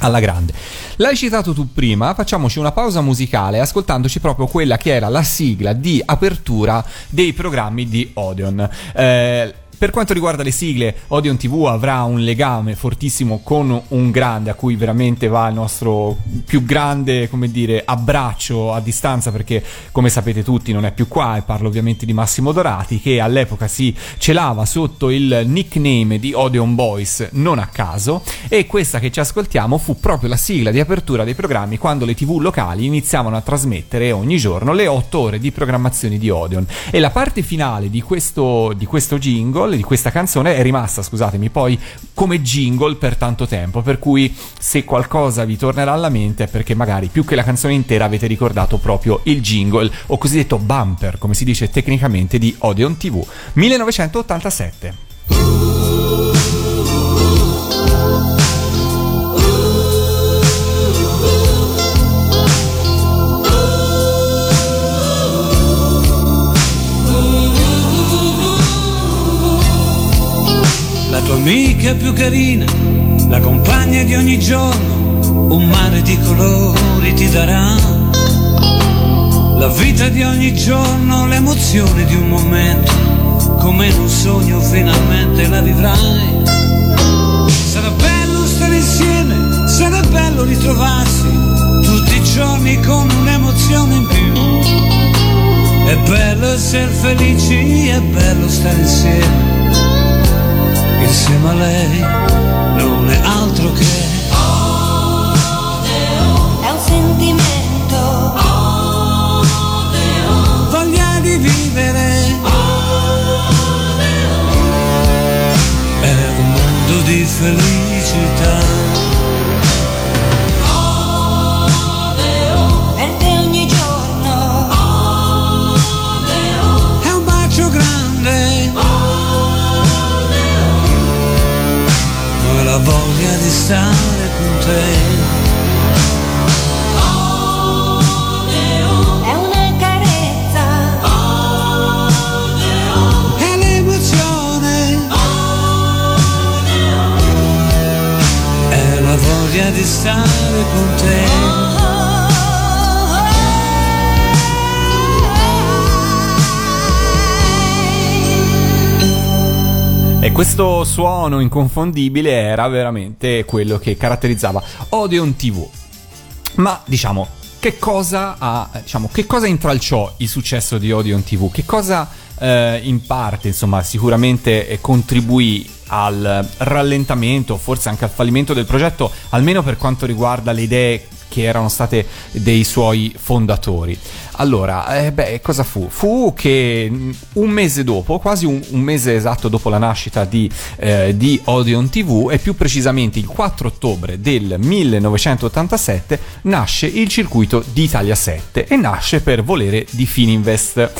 alla grande. L'hai citato tu prima, facciamoci una pausa musicale ascoltandoci proprio quella che era la sigla di apertura dei programmi di Odeon. Eh, per quanto riguarda le sigle, Odeon TV avrà un legame fortissimo con un grande a cui veramente va il nostro più grande, come dire, abbraccio a distanza perché come sapete tutti non è più qua e parlo ovviamente di Massimo Dorati che all'epoca si celava sotto il nickname di Odeon Boys non a caso e questa che ci ascoltiamo fu proprio la sigla di apertura dei programmi quando le tv locali iniziavano a trasmettere ogni giorno le 8 ore di programmazione di Odeon. E la parte finale di questo, di questo jingle, di questa canzone è rimasta, scusatemi, poi come jingle per tanto tempo, per cui se qualcosa vi tornerà alla mente è perché magari più che la canzone intera avete ricordato proprio il jingle o cosiddetto bumper, come si dice tecnicamente, di Odeon TV 1987.
La tua amica più carina, la compagna di ogni giorno, un mare di colori ti darà. La vita di ogni giorno, l'emozione di un momento, come in un sogno finalmente la vivrai. Sarà bello stare insieme, sarà bello ritrovarsi, tutti i giorni con un'emozione in più. È bello essere felici, è bello stare insieme insieme a lei non è altro che
questo suono inconfondibile era veramente quello che caratterizzava Odeon TV. Ma diciamo, che cosa ha, diciamo, che cosa intralciò il successo di Odeon TV? Che cosa eh, in parte, insomma, sicuramente contribuì al rallentamento, forse anche al fallimento del progetto, almeno per quanto riguarda le idee che erano state dei suoi fondatori. Allora, eh, beh, cosa fu? Fu che mh, un mese dopo, quasi un, un mese esatto dopo la nascita di, eh, di Odeon TV, e più precisamente il 4 ottobre del 1987, nasce il circuito di Italia 7 e nasce per volere di Fininvest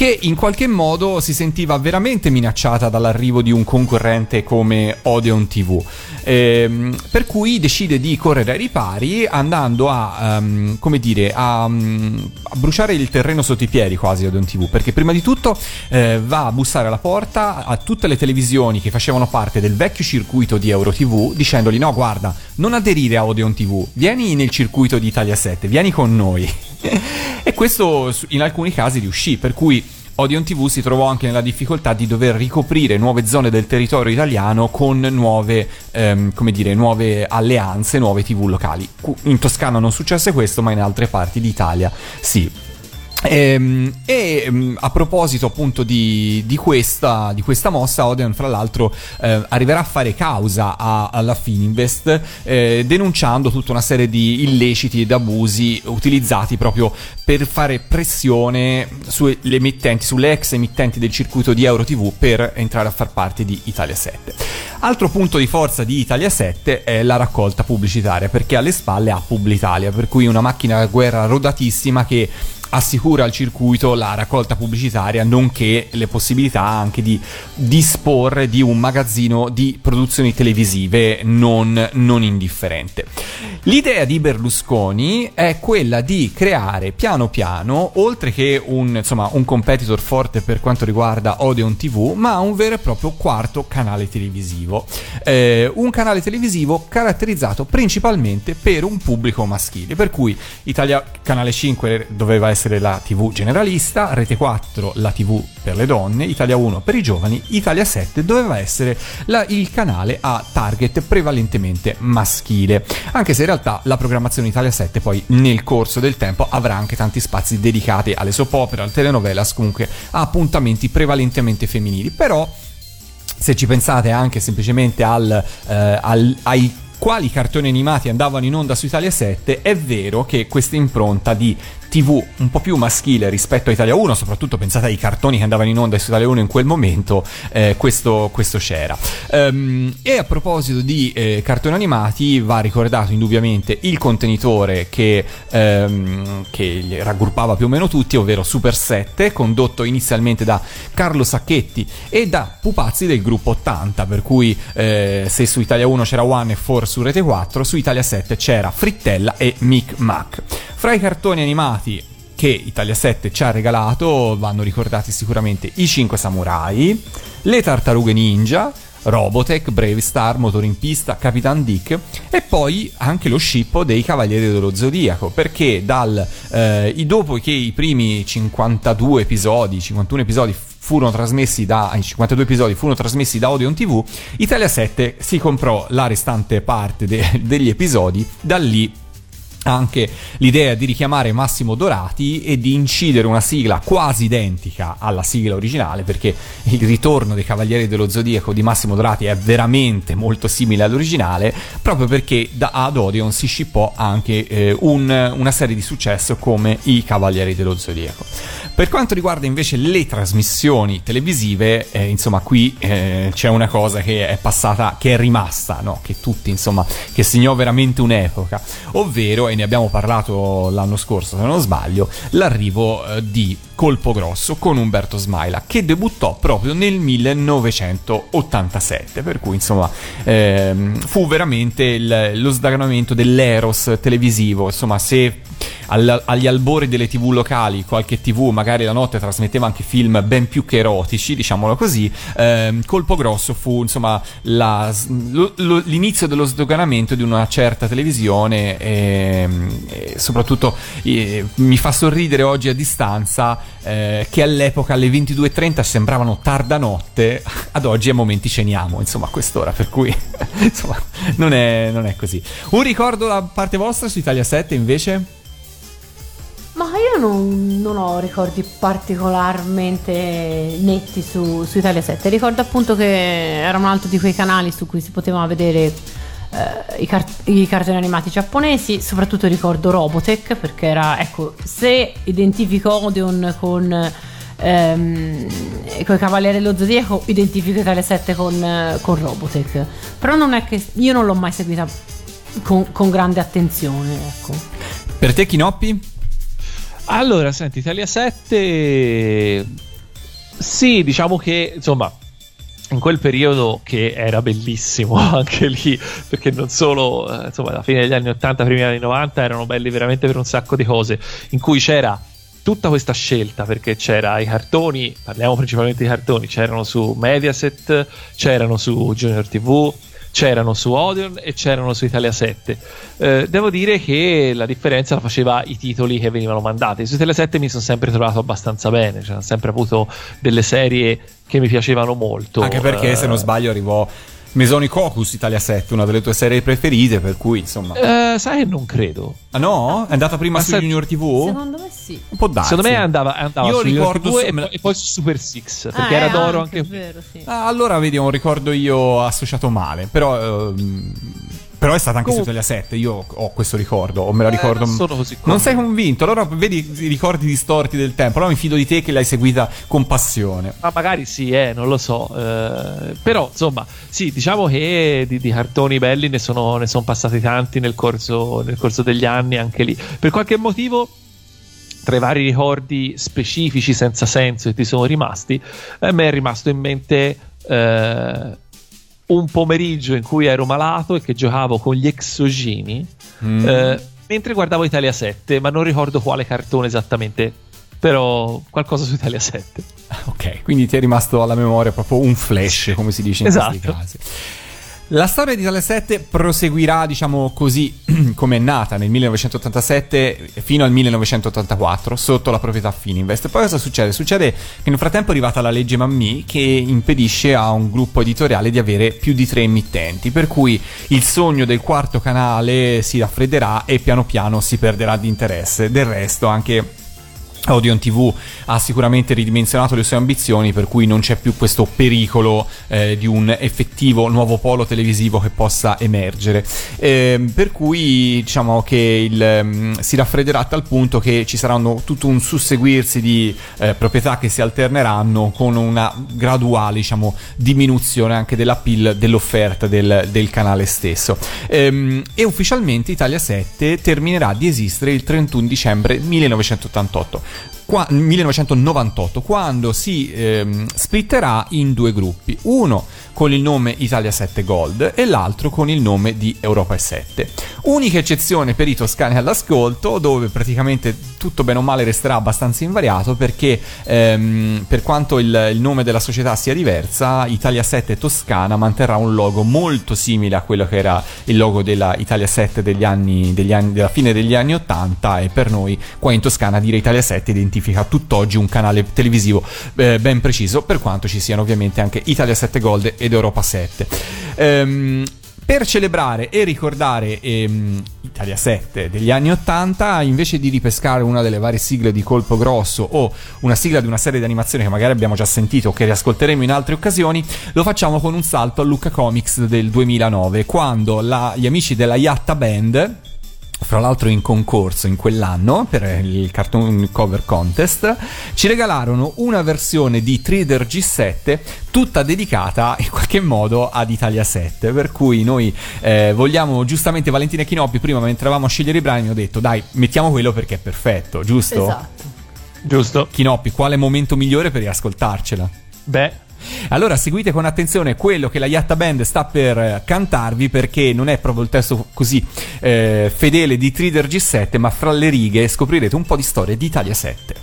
che in qualche modo si sentiva veramente minacciata dall'arrivo di un concorrente come Odeon TV. Ehm, per cui decide di correre ai ripari andando a, ehm, come dire, a, mm, a bruciare il terreno sotto i piedi quasi Odeon TV, perché prima di tutto eh, va a bussare alla porta a tutte le televisioni che facevano parte del vecchio circuito di Euro TV dicendogli no guarda, non aderire a Odeon TV, vieni nel circuito di Italia 7, vieni con noi. [laughs] e questo in alcuni casi riuscì, per cui Odeon TV si trovò anche nella difficoltà di dover ricoprire nuove zone del territorio italiano con nuove, ehm, dire, nuove alleanze, nuove TV locali. In Toscana non successe questo, ma in altre parti d'Italia sì. Ehm, E, ehm, a proposito appunto di, di questa, di questa mossa, Odeon fra l'altro eh, arriverà a fare causa a- alla Fininvest eh, denunciando tutta una serie di illeciti ed abusi utilizzati proprio per fare pressione sulle emittenti, sulle ex emittenti del circuito di Euro TV per entrare a far parte di Italia 7. Altro punto di forza di Italia 7 è la raccolta pubblicitaria perché alle spalle ha Publitalia, per cui una macchina da guerra rodatissima che assicura al circuito la raccolta pubblicitaria nonché le possibilità anche di disporre di un magazzino di produzioni televisive non, non indifferente. L'idea di Berlusconi è quella di creare piano piano, oltre che un, insomma, un competitor forte per quanto riguarda Odeon TV, ma un vero e proprio quarto canale televisivo. Eh, un canale televisivo caratterizzato principalmente per un pubblico maschile, per cui Italia Canale 5 doveva essere la TV generalista, Rete 4 la TV per le donne, Italia 1 per i giovani, Italia 7 doveva essere la- il canale a target prevalentemente maschile, anche se in realtà la programmazione Italia 7 poi nel corso del tempo avrà anche tanti spazi dedicati alle soap opera, alle telenovelas, comunque a appuntamenti prevalentemente femminili, però se ci pensate anche semplicemente al, eh, al- ai quali cartoni animati andavano in onda su Italia 7, è vero che questa impronta di TV un po' più maschile rispetto a Italia 1, soprattutto pensate ai cartoni che andavano in onda su Italia 1 in quel momento, eh, questo, questo c'era. Ehm, e a proposito di eh, cartoni animati, va ricordato indubbiamente il contenitore che, ehm, che raggruppava più o meno tutti, ovvero Super 7, condotto inizialmente da Carlo Sacchetti e da Pupazzi del gruppo 80, per cui eh, se su Italia 1 c'era One e 4 su Rete 4, su Italia 7 c'era Frittella e Mic Mac. Fra i cartoni animati che Italia 7 ci ha regalato vanno ricordati sicuramente i 5 Samurai, le Tartarughe Ninja, Robotech, Brave Star, Motor in Pista, Capitan Dick e poi anche lo scippo dei Cavalieri dello Zodiaco perché dal, eh, dopo che i primi 52 episodi, 51 episodi furono trasmessi da i 52 episodi furono trasmessi da Odeon TV, Italia 7 si comprò la restante parte de- [laughs] degli episodi, da lì anche l'idea di richiamare Massimo Dorati e di incidere una sigla quasi identica alla sigla originale perché il ritorno dei Cavalieri dello Zodiaco di Massimo Dorati è veramente molto simile all'originale proprio perché da ad Odeon si scippò anche eh, un- una serie di successo come i Cavalieri dello Zodiaco per quanto riguarda invece le trasmissioni televisive eh, insomma qui eh, c'è una cosa che è passata che è rimasta no? che tutti insomma che segnò veramente un'epoca ovvero e ne abbiamo parlato l'anno scorso se non sbaglio l'arrivo eh, di Colpo Grosso con Umberto Smaila che debuttò proprio nel 1987 per cui insomma ehm, fu veramente il- lo sdaganamento dell'eros televisivo. Insomma se al- agli albori delle tv locali qualche tv magari la notte trasmetteva anche film ben più che erotici diciamolo così ehm, Colpo Grosso fu insomma la- lo- lo- l'inizio dello sdoganamento di una certa televisione ehm, e soprattutto eh, mi fa sorridere oggi a distanza eh, che all'epoca alle 22.30 sembravano tarda notte ad oggi a momenti ceniamo insomma a quest'ora per cui [laughs] insomma non è, non è così un ricordo da parte vostra su Italia 7 invece
Ma io non, non ho ricordi particolarmente netti su, su Italia 7. Ricordo appunto che era un altro di quei canali su cui si potevano vedere eh, i, car- i cartoni animati giapponesi. Soprattutto ricordo Robotech perché era, ecco, se identifico Odeon con. Ehm, con i Cavalieri dello Zodiaco identifico Italia 7 con, eh, con Robotech però non è che io non l'ho mai seguita con, con grande attenzione ecco
per te Chinoppi?
Allora, senti, Italia 7. Sì, diciamo che insomma. In quel periodo che era bellissimo [laughs] anche lì, perché non solo, eh, insomma, alla fine degli anni 80, primi anni 90 erano belli veramente per un sacco di cose, in cui c'era tutta questa scelta, perché c'era i cartoni, parliamo principalmente di cartoni, c'erano su Mediaset, c'erano su Junior TV, c'erano su Odeon e c'erano su Italia 7. Eh, devo dire che la differenza la faceva i titoli che venivano mandati. Su Italia 7 mi sono sempre trovato abbastanza bene, cioè, ho sempre avuto delle serie che mi piacevano molto.
Anche perché,
Eh,
se non sbaglio, arrivò Mesoni Cocus Italia 7, una delle tue serie preferite, per cui insomma.
eh, sai che non credo.
Ah no? È andata prima
Ma
su
sai-
Junior TV?
secondo me sì
Un po' darsi.
Secondo me andava, andava
Io
su Junior
ricordo
TV
su-
e, poi, e poi su Super Six, perché
Ah,
era
eh,
d'oro
anche,
anche...
è vero, sì.
Ah, allora vedi, un ricordo io associato male. Però. ehm, però è stata anche
Comunque-
su Italia 7. Io ho questo ricordo, o me la
Eh,
ricordo.
non sono così
Non sei convinto? Allora vedi i ricordi distorti del tempo. Allora mi fido di te che l'hai seguita con passione.
Ma magari sì, eh, non lo so. eh, però, insomma, sì, diciamo che di, di cartoni belli ne sono, ne sono passati tanti nel corso, nel corso degli anni, anche lì. Per qualche motivo, tra i vari ricordi specifici senza senso che ti sono rimasti, a me è rimasto in mente eh, un pomeriggio in cui ero malato e che giocavo con gli exogini
Mm.
eh, mentre guardavo Italia 7, ma non ricordo quale cartone esattamente, però qualcosa su Italia 7.
Ok, quindi ti è rimasto alla memoria proprio un flash, come si dice in questi
Esatto.
casi. La storia di Italia 7 proseguirà, diciamo così, [clears throat] come è nata nel 1987 fino al 1984 sotto la proprietà Fininvest. Poi cosa succede? Succede che nel frattempo è arrivata la legge Mammì che impedisce a un gruppo editoriale di avere più di tre emittenti, per cui il sogno del quarto canale si raffredderà e piano piano si perderà di interesse. Del resto anche Odeon TV ha sicuramente ridimensionato le sue ambizioni, per cui non c'è più questo pericolo eh, di un effettivo nuovo polo televisivo che possa emergere. Ehm, per cui diciamo che il, ehm, si raffredderà a tal punto che ci saranno tutto un susseguirsi di eh, proprietà che si alterneranno con una graduale diciamo, diminuzione anche dell'appeal dell'offerta del, del canale stesso. Ehm, e ufficialmente Italia 7 terminerà di esistere il 31 dicembre 1988 qua- 1998 quando si ehm, splitterà in due gruppi. Uno con il nome Italia 7 Gold e l'altro con il nome di Europa 7 unica eccezione per i toscani all'ascolto dove praticamente tutto bene o male resterà abbastanza invariato perché ehm, per quanto il, il nome della società sia diversa Italia 7 Toscana manterrà un logo molto simile a quello che era il logo della Italia 7 degli anni, degli anni- della fine degli anni 80 e per noi qua in Toscana dire Italia 7 identifica tutt'oggi un canale televisivo eh, ben preciso per quanto ci siano ovviamente anche Italia 7 Gold ed Europa 7 Ehm, per celebrare e ricordare ehm, Italia 7 degli anni 80, invece di ripescare una delle varie sigle di Colpo Grosso o una sigla di una serie di animazioni che magari abbiamo già sentito o che riascolteremo in altre occasioni, lo facciamo con un salto a Lucca Comics del 2009, quando la- gli amici della Yatta Band fra l'altro in concorso in quell'anno per il cartoon cover contest, ci regalarono una versione di Trader G7 tutta dedicata in qualche modo ad Italia 7, per cui noi eh, vogliamo giustamente Valentina Chinoppi prima mentre eravamo a scegliere i brani ho detto dai mettiamo quello perché è perfetto, giusto?
Esatto.
Giusto?
Chinoppi, quale momento migliore per riascoltarcela?
Beh,
Allora seguite con attenzione quello che la Yatta Band sta per eh, cantarvi perché non è proprio il testo così eh, fedele di Trader G7 ma fra le righe scoprirete un po' di storia di Italia 7.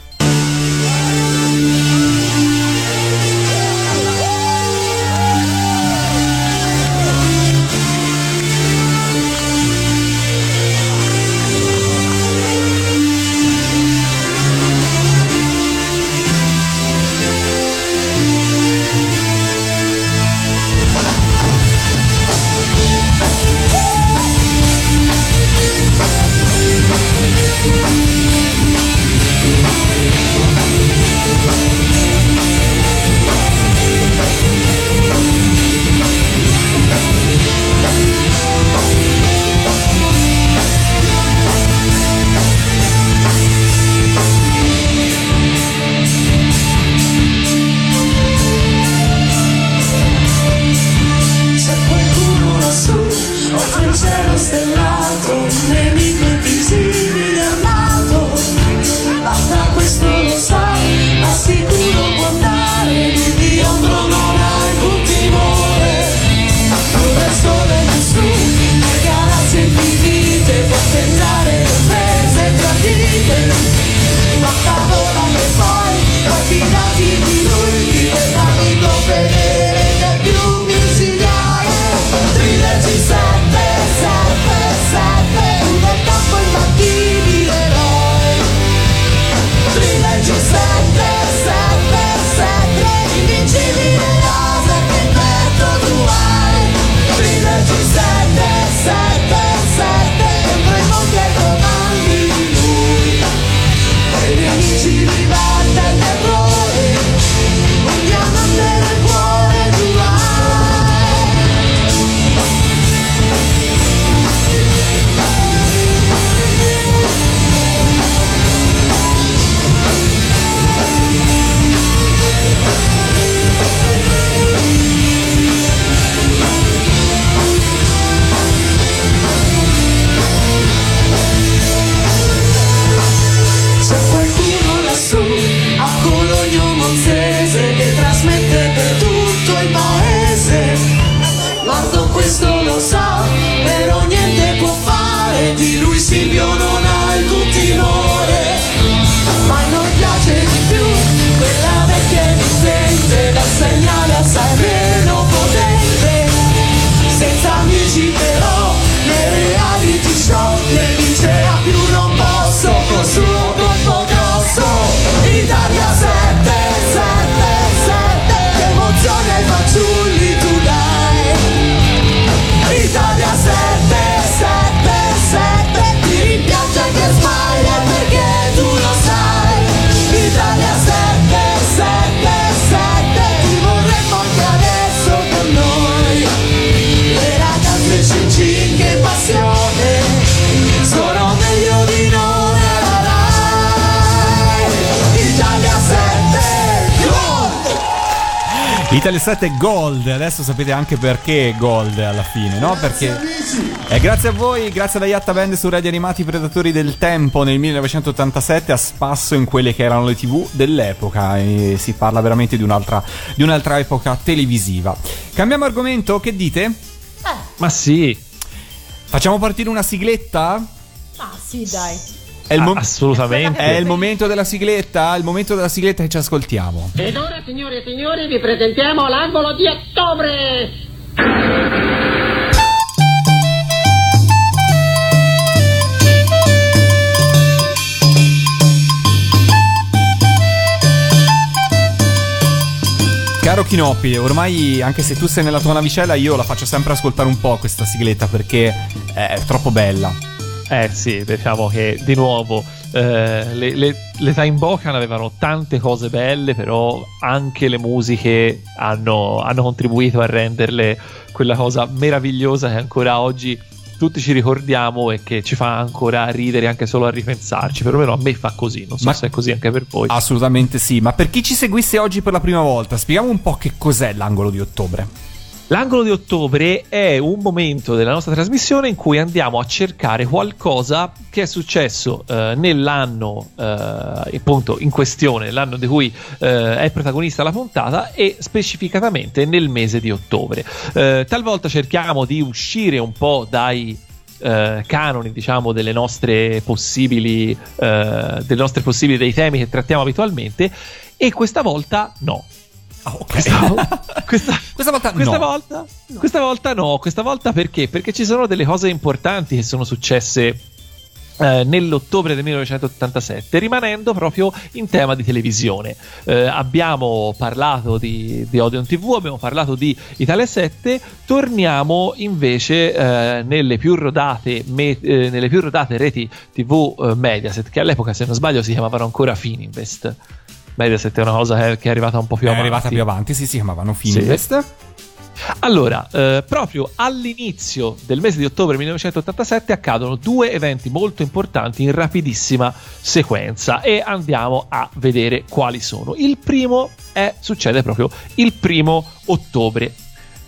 2017 Gold. Adesso sapete anche perché Gold alla fine, no? Perché. Eh, grazie a voi, grazie alla Yatta Band su Radio Animati Predatori del Tempo nel 1987 a spasso in quelle che erano le tv dell'epoca. E si parla veramente di un'altra, di un'altra epoca televisiva. Cambiamo argomento, che dite? Eh.
Ma sì.
Facciamo partire una sigletta?
Ah, sì, dai.
È il, mo-
assolutamente.
è il momento della sigletta? È il momento della sigletta che ci ascoltiamo.
Ed ora, signore e signori, vi presentiamo l'angolo di ottobre!
Caro Chinoppi, ormai anche se tu sei nella tua navicella, io la faccio sempre ascoltare un po' questa sigletta perché è troppo bella.
Eh sì, diciamo che di nuovo eh, le, le, le Time Bocan avevano tante cose belle, però anche le musiche hanno, hanno contribuito a renderle quella cosa meravigliosa che ancora oggi tutti ci ricordiamo e che ci fa ancora ridere anche solo a ripensarci. Perlomeno a me fa così, non so
Ma-
se è così anche per voi.
Assolutamente sì, ma per chi ci seguisse oggi per la prima volta, spieghiamo un po' che cos'è l'angolo di ottobre.
L'angolo di ottobre è un momento della nostra trasmissione in cui andiamo a cercare qualcosa che è successo eh, nell'anno eh, appunto in questione, l'anno di cui eh, è protagonista la puntata e specificatamente nel mese di ottobre. Eh, talvolta cerchiamo di uscire un po' dai eh, canoni, diciamo, delle nostre possibili, eh, delle nostre possibili dei temi che trattiamo abitualmente e questa volta no.
Ah, ok.
Questa, [laughs] questa-
Questa volta
questa
no.
volta, questa volta no, questa volta perché? Perché ci sono delle cose importanti che sono successe eh, nell'ottobre del 1987, rimanendo proprio in tema di televisione. Eh, abbiamo parlato di, di Odeon TV, abbiamo parlato di Italia 7, torniamo invece eh, nelle, più rodate, me- eh, nelle più rodate reti TV eh, Mediaset, che all'epoca, se non sbaglio, si chiamavano ancora Fininvest. Mediaset è una cosa che, è arrivata un po' più
È
avanti.
arrivata più avanti, sì, si chiamavano Fininvest.
Allora, eh, proprio all'inizio del mese di ottobre 1987 accadono due eventi molto importanti in rapidissima sequenza e andiamo a vedere quali sono. Il primo è, succede proprio il primo ottobre.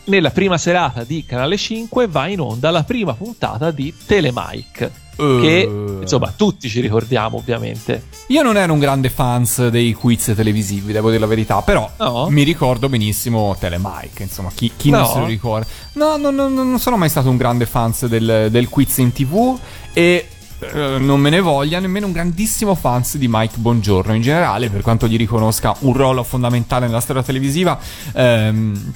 Nella prima serata di Canale 5 va in onda la prima puntata di Telemike. Che
Eh.
insomma tutti ci ricordiamo ovviamente.
Io non ero un grande fans dei quiz televisivi, devo dire la verità, però
No?
mi ricordo benissimo Telemike, insomma, chi, chi non
No?
se lo ricorda. No, no, no, no, non sono mai stato un grande fan del, del quiz in tv e eh, non me ne voglia nemmeno un grandissimo fans di Mike Bongiorno in generale, per quanto gli riconosca un ruolo fondamentale nella storia televisiva. ehm,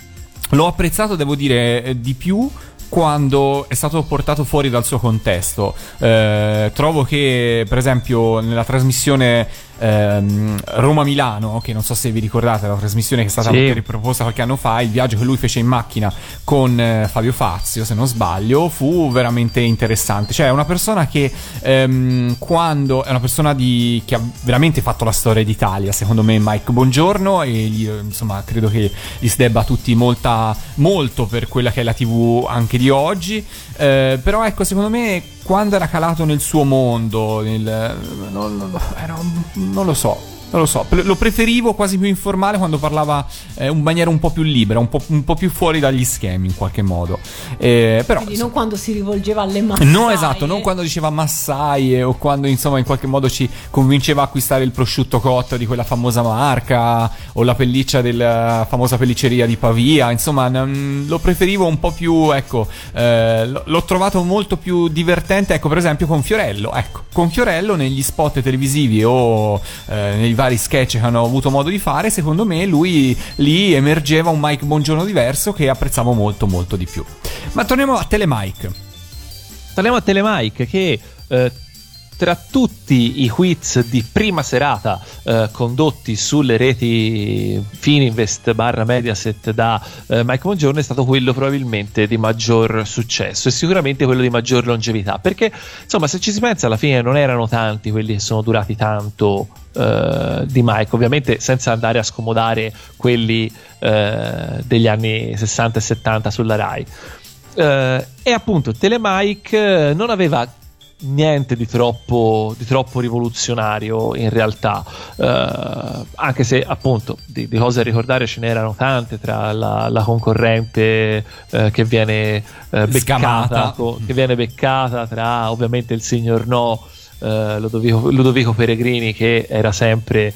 l'ho apprezzato, devo dire, eh, di più quando è stato portato fuori dal suo contesto. Eh, trovo che, per esempio, nella trasmissione ehm, Roma-Milano, che non so se vi ricordate, la trasmissione che è stata
Sì.
riproposta qualche anno fa, il viaggio che lui fece in macchina con eh, Fabio Fazio, se non sbaglio, fu veramente interessante. Cioè, è una persona che ehm, quando è una persona di, che ha veramente fatto la storia d'Italia, secondo me, Mike Buongiorno, e gli, eh, insomma, credo che gli si debba a tutti molta, molto per quella che è la TV anche di oggi. Eh, però, ecco, secondo me, quando era calato nel suo mondo, nel, non, non- lo so. Non lo so, lo preferivo quasi più informale quando parlava eh, in maniera un po' più libera, un po', un po' più fuori dagli schemi in qualche modo. Eh, però,
Quindi non quando si rivolgeva alle massaie.
No, esatto, non quando diceva massaie o quando insomma in qualche modo ci convinceva a acquistare il prosciutto cotto di quella famosa marca o la pelliccia della famosa pellicceria di Pavia, insomma n- lo preferivo un po' più, ecco, eh, l- l'ho trovato molto più divertente, ecco per esempio con Fiorello, ecco, con Fiorello negli spot televisivi o eh, nei vari sketch che hanno avuto modo di fare, secondo me lui lì emergeva un Mike Buongiorno diverso che apprezzavo molto molto di più. Ma torniamo a Telemike.
Torniamo a Telemike che eh, tra tutti i quiz di prima serata eh, condotti sulle reti Fininvest barra Mediaset da eh, Mike Buongiorno è stato quello probabilmente di maggior successo e sicuramente quello di maggior longevità. Perché insomma se ci si pensa alla fine non erano tanti quelli che sono durati tanto eh, di Mike. Ovviamente senza andare a scomodare quelli eh, degli anni 60 e 70 sulla Rai. Eh, e appunto Telemike non aveva niente di troppo, di troppo rivoluzionario in realtà, Eh, anche se appunto di, di cose a ricordare ce n'erano tante tra la, la concorrente eh, che viene eh, beccata, co- che viene beccata tra ovviamente il signor No, eh, Ludovico, Ludovico Peregrini che era sempre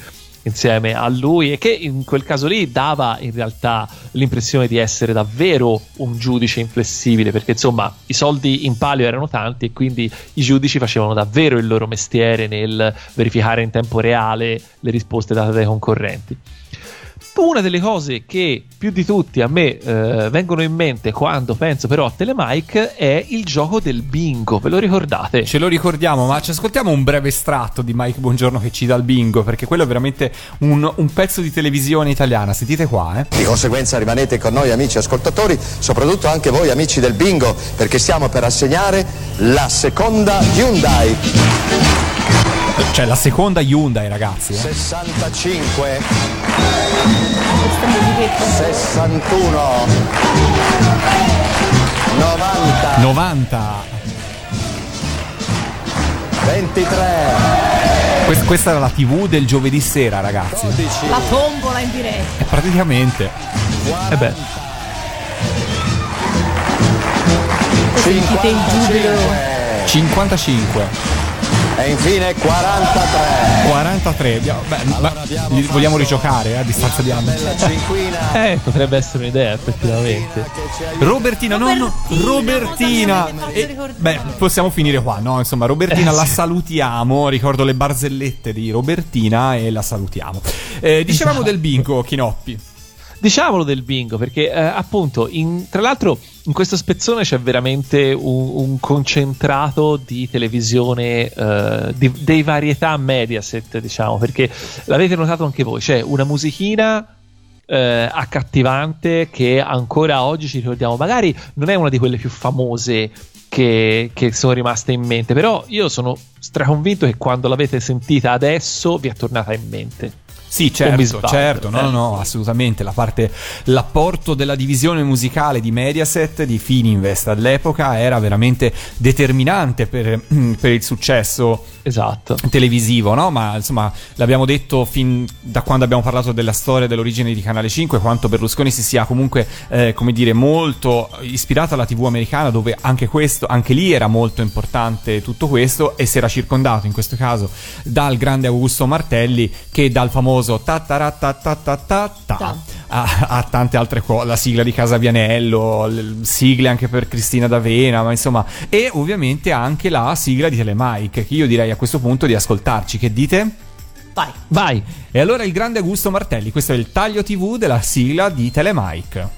insieme a lui e che in quel caso lì dava in realtà l'impressione di essere davvero un giudice inflessibile perché insomma i soldi in palio erano tanti e quindi i giudici facevano davvero il loro mestiere nel verificare in tempo reale le risposte date dai concorrenti. Una delle cose che più di tutti a me eh, vengono in mente quando penso però a Telemike è il gioco del bingo, ve lo ricordate?
Ce lo ricordiamo, ma ci ascoltiamo un breve estratto di Mike Buongiorno che ci dà il bingo, perché quello è veramente un, un pezzo di televisione italiana. Sentite qua, eh.
Di conseguenza rimanete con noi amici ascoltatori, soprattutto anche voi amici del bingo, perché stiamo per assegnare la seconda Hyundai.
Cioè, la seconda Hyundai, ragazzi. eh.
65 61 90
90.
23
Quest- questa era la TV del giovedì sera, ragazzi.
12
La tombola in diretta.
Eh, praticamente.
Eh beh,
Sentite il giubilo.
55.
E infine 43
43. Abbiamo- beh, ma- li vogliamo rigiocare eh, a distanza di anni.
bella cinquina [laughs]
eh, potrebbe essere un'idea effettivamente.
Robertina, no, no,
Robertina,
Robertina. E-
ricordare?
beh, possiamo finire qua, no? Insomma, Robertina
Eh,
la
sì.
salutiamo. Ricordo le barzellette di Robertina e la salutiamo. Eh, dicevamo del bingo, Chinoppi.
Diciamolo del bingo, perché eh, appunto, in- tra l'altro, in questo spezzone c'è veramente un, un concentrato di televisione eh, di- dei varietà Mediaset, diciamo, perché l'avete notato anche voi, c'è una musichina eh, accattivante che ancora oggi ci ricordiamo, magari non è una di quelle più famose che, che sono rimaste in mente, però io sono straconvinto che quando l'avete sentita adesso vi è tornata in mente.
Sì, certo, certo, no, no, no, assolutamente. La parte, l'apporto della divisione musicale di Mediaset, di Fininvest all'epoca, era veramente determinante per, [clears throat] per il successo
Esatto.
televisivo, no? Ma insomma, l'abbiamo detto fin da quando abbiamo parlato della storia dell'origine di Canale 5, quanto Berlusconi si sia comunque, eh, come dire, molto ispirato alla TV americana, dove anche questo, anche lì era molto importante tutto questo, e si era circondato in questo caso dal grande Augusto Martelli, che dal famoso ta ta ra ta ta ta ta ta a, a tante altre cose, la sigla di Casa Vianello, le sigle anche per Cristina D'Avena, ma insomma, e ovviamente anche la sigla di Telemike, che io direi a questo punto di ascoltarci. Che dite?
Vai.
Vai.
E allora il grande Augusto Martelli, questo è il taglio TV della sigla di Telemike.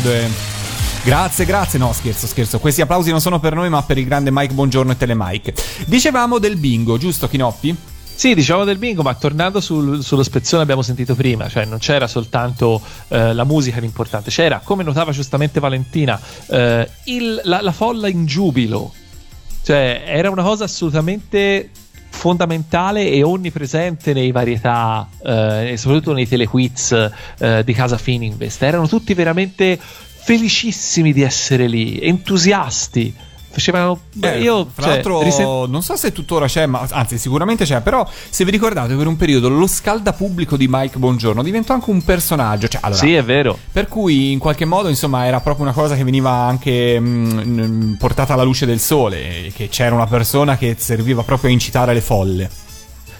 Che applaude. Grazie, grazie. No, scherzo, scherzo. Questi applausi non sono per noi, ma per il grande Mike Buongiorno e Telemike. Dicevamo del bingo, giusto, Chinoppi?
Sì, diciamo del bingo, ma tornando sul- sullo spezzone abbiamo sentito prima, cioè non c'era soltanto eh, la musica l'importante, c'era, come notava giustamente Valentina, eh, il- la, la folla in giubilo. Cioè, era una cosa assolutamente fondamentale e onnipresente nei varietà eh, e soprattutto nei telequiz eh, di casa Fininvest. Erano tutti veramente felicissimi di essere lì, entusiasti Facevano.
Eh,
io
fra
cioè,
l'altro,
risen-
non so se tuttora c'è, ma anzi, sicuramente c'è. Però, se vi ricordate, per un periodo lo scaldapubblico di Mike Bongiorno diventò anche un personaggio. Cioè, allora,
Sì, è vero.
Per cui, in qualche modo, insomma, era proprio una cosa che veniva anche mm, mm, portata alla luce del sole. Che c'era una persona che serviva proprio a incitare le folle.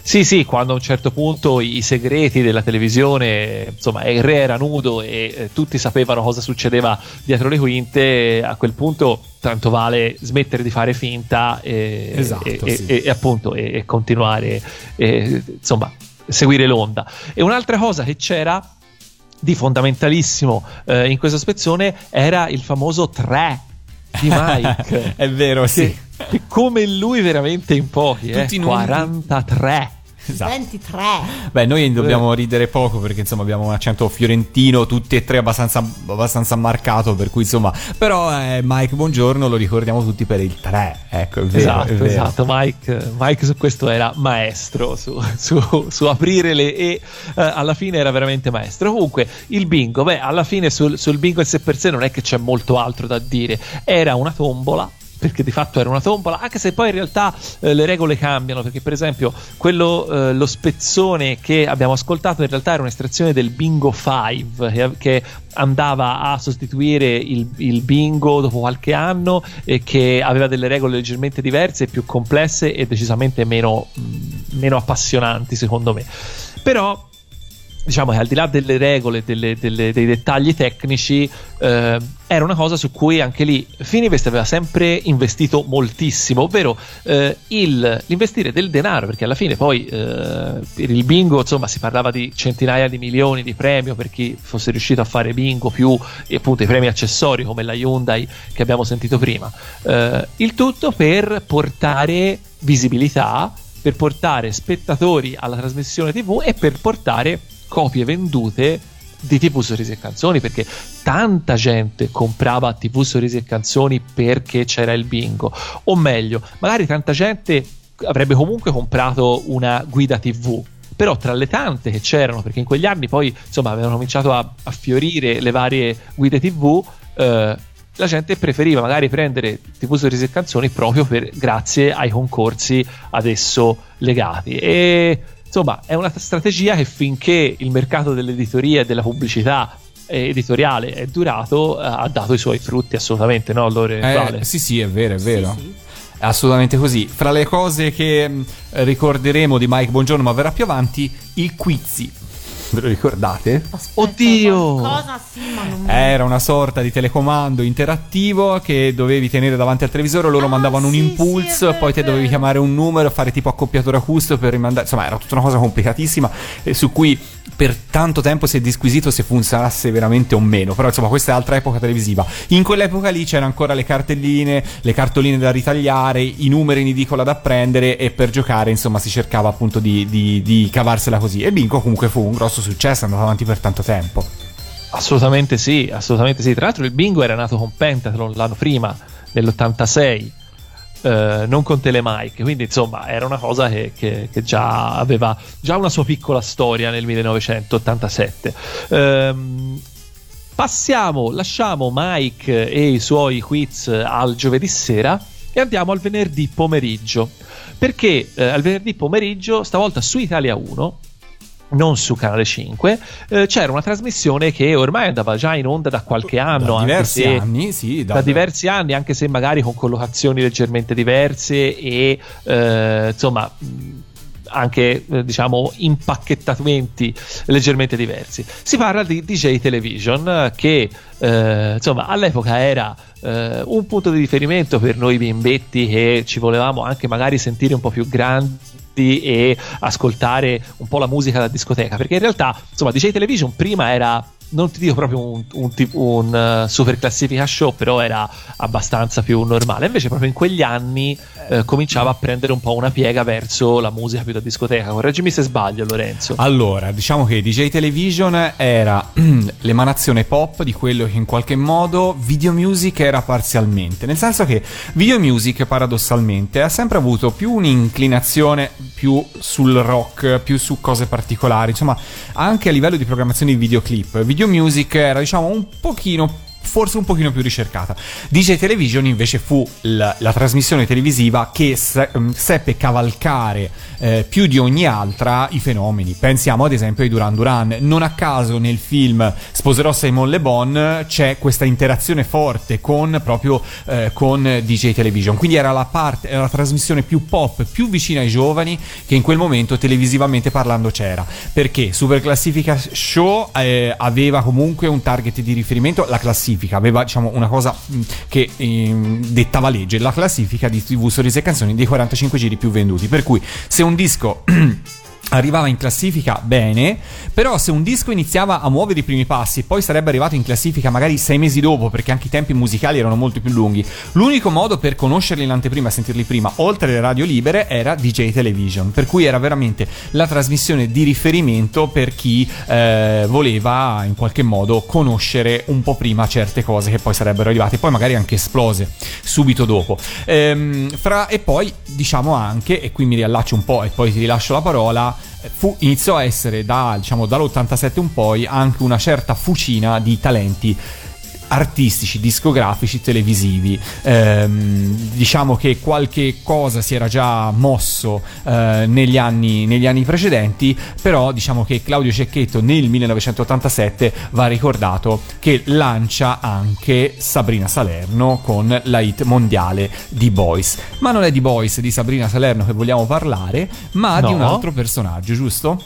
Sì, sì, quando a un certo punto i segreti della televisione, insomma, il re era nudo e eh, tutti sapevano cosa succedeva dietro le quinte, a quel punto tanto vale smettere di fare finta e,
Esatto,
e-
sì.
e- e appunto continuare, insomma, seguire l'onda. E un'altra cosa che c'era di fondamentalissimo eh, in questo spezzone era il famoso 3 di Mike. [laughs]
È vero, sì.
Che come lui veramente in pochi, eh,
Tutti i nomi-
43.
Esatto.
23.
Beh, noi dobbiamo ridere poco perché insomma abbiamo un accento fiorentino, tutti e tre abbastanza, abbastanza marcato, per cui insomma, però eh, Mike Buongiorno lo ricordiamo tutti per il 3, ecco, è vero,
esatto,
è vero.
esatto. Mike, Mike su questo era maestro, su, su- su aprire le E, eh, alla fine era veramente maestro. Comunque, il bingo, beh, alla fine sul, sul bingo in sé per sé non è che c'è molto altro da dire, era una tombola. Perché di fatto era una tombola, anche se poi in realtà eh, le regole cambiano. Perché, per esempio, quello, eh, lo spezzone che abbiamo ascoltato in realtà era un'estrazione del bingo 5 che, che andava a sostituire il, il bingo dopo qualche anno e che aveva delle regole leggermente diverse, più complesse e decisamente meno, mh, meno appassionanti, secondo me. Però diciamo che al di là delle regole, delle- delle- dei dettagli tecnici, eh, era una cosa su cui anche lì Fininvest aveva sempre investito moltissimo, ovvero eh, il- l'investire del denaro, perché alla fine poi eh, per il bingo insomma si parlava di centinaia di milioni di premio per chi fosse riuscito a fare bingo più appunto i premi accessori come la Hyundai che abbiamo sentito prima. Eh, il tutto per portare visibilità per portare spettatori alla trasmissione TV e per portare copie vendute di TV Sorrisi e Canzoni perché tanta gente comprava TV Sorrisi e Canzoni perché c'era il bingo o meglio magari tanta gente avrebbe comunque comprato una guida TV però tra le tante che c'erano perché in quegli anni poi insomma avevano cominciato a, a fiorire le varie guide TV eh, la gente preferiva magari prendere TV Sorrisi e Canzoni proprio per, grazie ai concorsi ad esso legati. E insomma, è una strategia che finché il mercato dell'editoria e della pubblicità eh, editoriale è durato, eh, ha dato i suoi frutti assolutamente, no? Lore
Eh,
Vale?
sì, sì, è vero, è vero. È assolutamente così. Fra le cose che mh, ricorderemo di Mike Buongiorno, ma verrà più avanti, il Quizzi. Ve lo ricordate?
Oddio!
Cosa sì, ma non
Era una sorta di telecomando interattivo che dovevi tenere davanti al televisore, loro mandavano un impulso, poi te dovevi chiamare un numero, fare tipo accoppiatore accusto per rimandare. Insomma, era tutta una cosa complicatissima eh, su cui per tanto tempo si è disquisito se funzionasse veramente o meno. Però insomma, questa è altra epoca televisiva. In quell'epoca lì c'erano ancora le cartelline, le cartoline da ritagliare, i numeri in edicola da prendere e per giocare, insomma, si cercava appunto di, di- di cavarsela così. E Bingo comunque fu un grosso successo, è andato avanti per tanto tempo.
Assolutamente sì, assolutamente sì. Tra l'altro il bingo era nato con Pentathlon l'anno prima, nell'86, eh, non con Telemike, quindi insomma era una cosa che, che- che già aveva già una sua piccola storia nel 1987. Ehm, passiamo, lasciamo Mike e i suoi quiz al giovedì sera e andiamo al venerdì pomeriggio. Perché eh, al venerdì pomeriggio, stavolta su Italia 1, non su Canale 5, eh, c'era una trasmissione che ormai andava già in onda da qualche anno.
Da
anche
diversi
se-
anni, sì,
Da,
da-
diversi anni, anche se magari con collocazioni leggermente diverse e eh, insomma. Anche eh, diciamo impacchettamenti leggermente diversi. Si parla di DJ Television, che eh, insomma all'epoca era eh, un punto di riferimento per noi bimbetti che ci volevamo anche magari sentire un po' più grandi e ascoltare un po' la musica da discoteca perché in realtà insomma DJ Television prima era non ti dico proprio un, un un, eh, super classifica show però era abbastanza più normale invece proprio in quegli anni eh, cominciava a prendere un po' una piega verso la musica più da discoteca correggimi se sbaglio Lorenzo
Allora, diciamo che DJ Television era [clears throat] l'emanazione pop di quello che in qualche modo video music era parzialmente. Nel senso che video music, paradossalmente, ha sempre avuto più un'inclinazione più sul rock, più su cose particolari, insomma, anche a livello di programmazione di videoclip. Video music era, diciamo, un pochino forse un pochino più ricercata. DJ Television invece fu la, la trasmissione televisiva che se- mm, seppe cavalcare eh, più di ogni altra i fenomeni. Pensiamo ad esempio ai Duran Duran. Non a caso nel film Sposerò Simon Le Bon c'è questa interazione forte con proprio eh, con DJ Television. Quindi era la parte, era la trasmissione più pop, più vicina ai giovani che in quel momento televisivamente parlando c'era. Perché Super Classifica Show eh, aveva comunque un target di riferimento, la classifica aveva diciamo una cosa mh, che ehm, dettava legge, la classifica di TV Sorrisi e Canzoni dei 45 giri più venduti. Per cui se un disco [clears throat] arrivava in classifica bene, però se un disco iniziava a muovere i primi passi e poi sarebbe arrivato in classifica magari sei mesi dopo, perché anche i tempi musicali erano molto più lunghi, l'unico modo per conoscerli in anteprima sentirli prima, oltre le radio libere, era DJ Television, per cui era veramente la trasmissione di riferimento per chi eh, voleva in qualche modo conoscere un po' prima certe cose che poi sarebbero arrivate, poi magari anche esplose subito dopo. Ehm, fra- e poi diciamo anche, e qui mi riallaccio un po' e poi ti rilascio la parola, fu, iniziò a essere da, diciamo, dall'87 in poi anche una certa fucina di talenti artistici, discografici, televisivi. Ehm, diciamo che qualche cosa si era già mosso eh, negli, anni, negli anni precedenti, però diciamo che Claudio Cecchetto nel 1987 va ricordato che lancia anche Sabrina Salerno con la hit mondiale di Boys. Ma non è di Boys di Sabrina Salerno che vogliamo parlare, ma di un
No.
altro personaggio, giusto?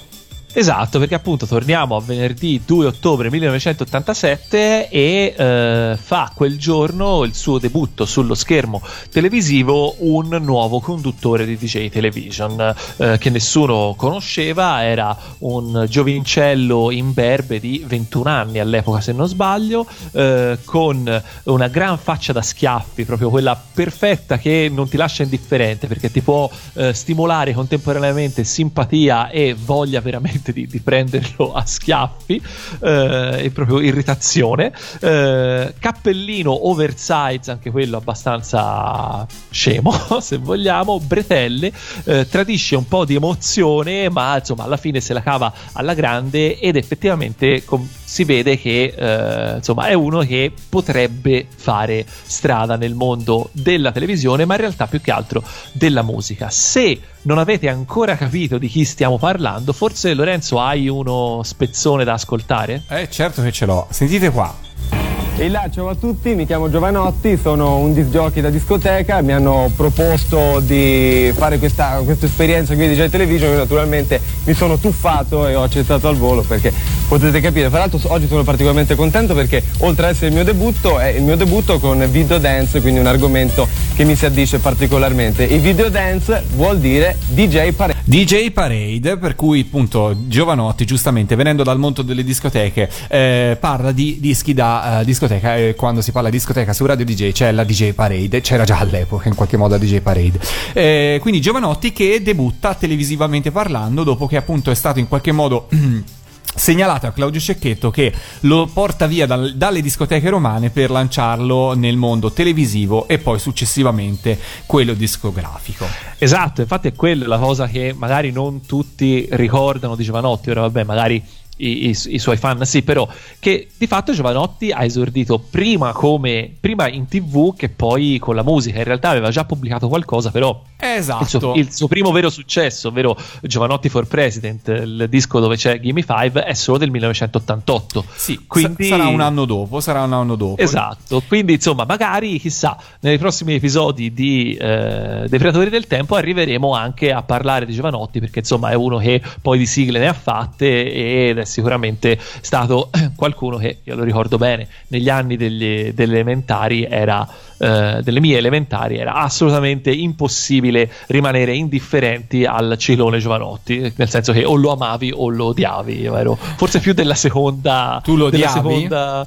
Esatto, perché appunto torniamo a venerdì 2 ottobre 1987 e eh, fa quel giorno il suo debutto sullo schermo televisivo un nuovo conduttore di DJ Television eh, che nessuno conosceva, era un giovincello imberbe di 21 anni all'epoca se non sbaglio, eh, con una gran faccia da schiaffi, proprio quella perfetta che non ti lascia indifferente perché ti può eh, stimolare contemporaneamente simpatia e voglia veramente di, di prenderlo a schiaffi eh, e proprio irritazione. Eh, cappellino oversize, anche quello abbastanza scemo, [laughs] se vogliamo. Bretelle, eh, tradisce un po' di emozione, ma insomma alla fine se la cava alla grande ed effettivamente com- si vede che eh, insomma è uno che potrebbe fare strada nel mondo della televisione, ma in realtà più che altro della musica. Se non avete ancora capito di chi stiamo parlando, forse Lorenzo hai uno spezzone da ascoltare?
Eh, certo che ce l'ho. Sentite qua.
E là, ciao a tutti, mi chiamo Giovanotti, sono un disc jockey da discoteca, mi hanno proposto di fare questa, questa esperienza qui di DJ Television, io naturalmente mi sono tuffato e ho accettato al volo perché potete capire, fra l'altro oggi sono particolarmente contento perché oltre ad essere il mio debutto è il mio debutto con video dance, quindi un argomento che mi si addice particolarmente. E video dance vuol dire DJ Parade.
DJ Parade, per cui appunto Giovanotti, giustamente venendo dal mondo delle discoteche, eh, parla di dischi da eh, discoteca. E quando si parla di discoteca su Radio DJ c'è la DJ Parade, c'era già all'epoca in qualche modo la DJ Parade. Eh, quindi Giovanotti che debutta televisivamente parlando dopo che appunto è stato in qualche modo. [clears throat] segnalato a Claudio Cecchetto che lo porta via dal- dalle discoteche romane per lanciarlo nel mondo televisivo e poi successivamente quello discografico.
Esatto, infatti è quella la cosa che magari non tutti ricordano di Giovanotti, ora vabbè, magari i, i- i suoi fan sì, però che di fatto Giovanotti ha esordito prima come prima in tv che poi con la musica, in realtà aveva già pubblicato qualcosa, però
Esatto.
il suo, il suo primo vero successo, ovvero Giovanotti for President, il disco dove c'è Gimme Five, è solo del 1988.
Sì,
quindi
sa- sarà un anno dopo, sarà un anno dopo.
Esatto, quindi insomma, magari chissà, nei prossimi episodi di eh, Dei Predatori del Tempo arriveremo anche a parlare di Giovanotti, perché insomma è uno che poi di sigle ne ha fatte ed è sicuramente stato qualcuno che, io lo ricordo bene, negli anni degli- delle elementari era, eh, delle mie elementari, era assolutamente impossibile rimanere indifferenti al ciclone Giovanotti, nel senso che o lo amavi o lo odiavi, io ero forse più della seconda...
Tu lo odiavi?
seconda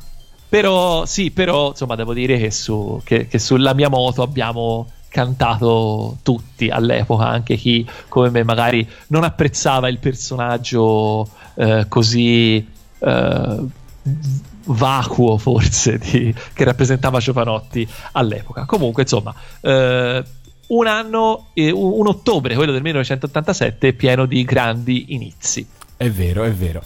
però sì, però insomma devo dire che, su, che, che sulla mia moto abbiamo cantato tutti all'epoca, anche chi come me magari non apprezzava il personaggio eh, così eh, vacuo forse di- che rappresentava Giovanotti all'epoca. Comunque insomma... eh, un anno, eh, un un ottobre, quello del 1987, pieno di grandi inizi.
È vero, è vero.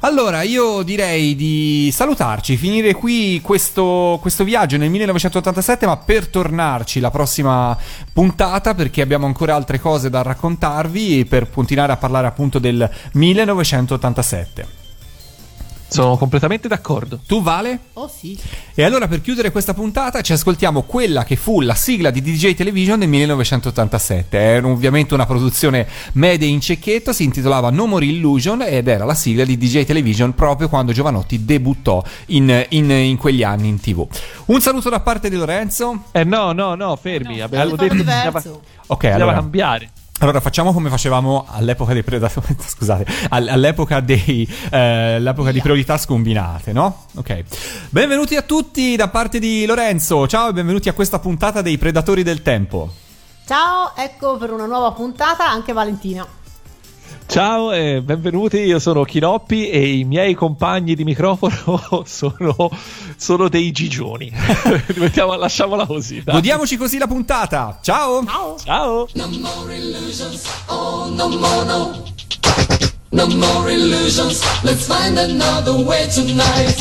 Allora, io direi di salutarci, finire qui questo, questo viaggio nel 1987, ma per tornarci la prossima puntata, perché abbiamo ancora altre cose da raccontarvi, per continuare a parlare appunto del 1987.
Sono completamente d'accordo.
Tu, Vale?
Oh sì.
E allora per chiudere questa puntata ci ascoltiamo quella che fu la sigla di DJ Television del 1987. Era ovviamente una produzione media in cecchetto, si intitolava No More Illusion ed era la sigla di DJ Television proprio quando Giovanotti debuttò in, in- in quegli anni in tv. Un saluto da parte di Lorenzo.
Eh no, no, no, fermi. abbiamo
Allora-
detto che
diverso.
bisognava,
Ok,
bisognava
allora,
cambiare.
Allora facciamo come facevamo all'epoca dei predatori, [laughs] scusate, all- all'epoca dei eh, l'epoca di priorità scombinate, no? Ok. Benvenuti a tutti da parte di Lorenzo. Ciao e benvenuti a questa puntata dei Predatori del Tempo.
Ciao, ecco per una nuova puntata anche Valentina.
Ciao e benvenuti, io sono Chinoppi e i miei compagni di microfono [laughs] sono, sono dei gigioni. [laughs] Mettiamo- lasciamola così. dai.
Godiamoci così la puntata. Ciao.
Ciao.
Ciao.
No more illusions, oh no more no. No more illusions, let's find another way tonight.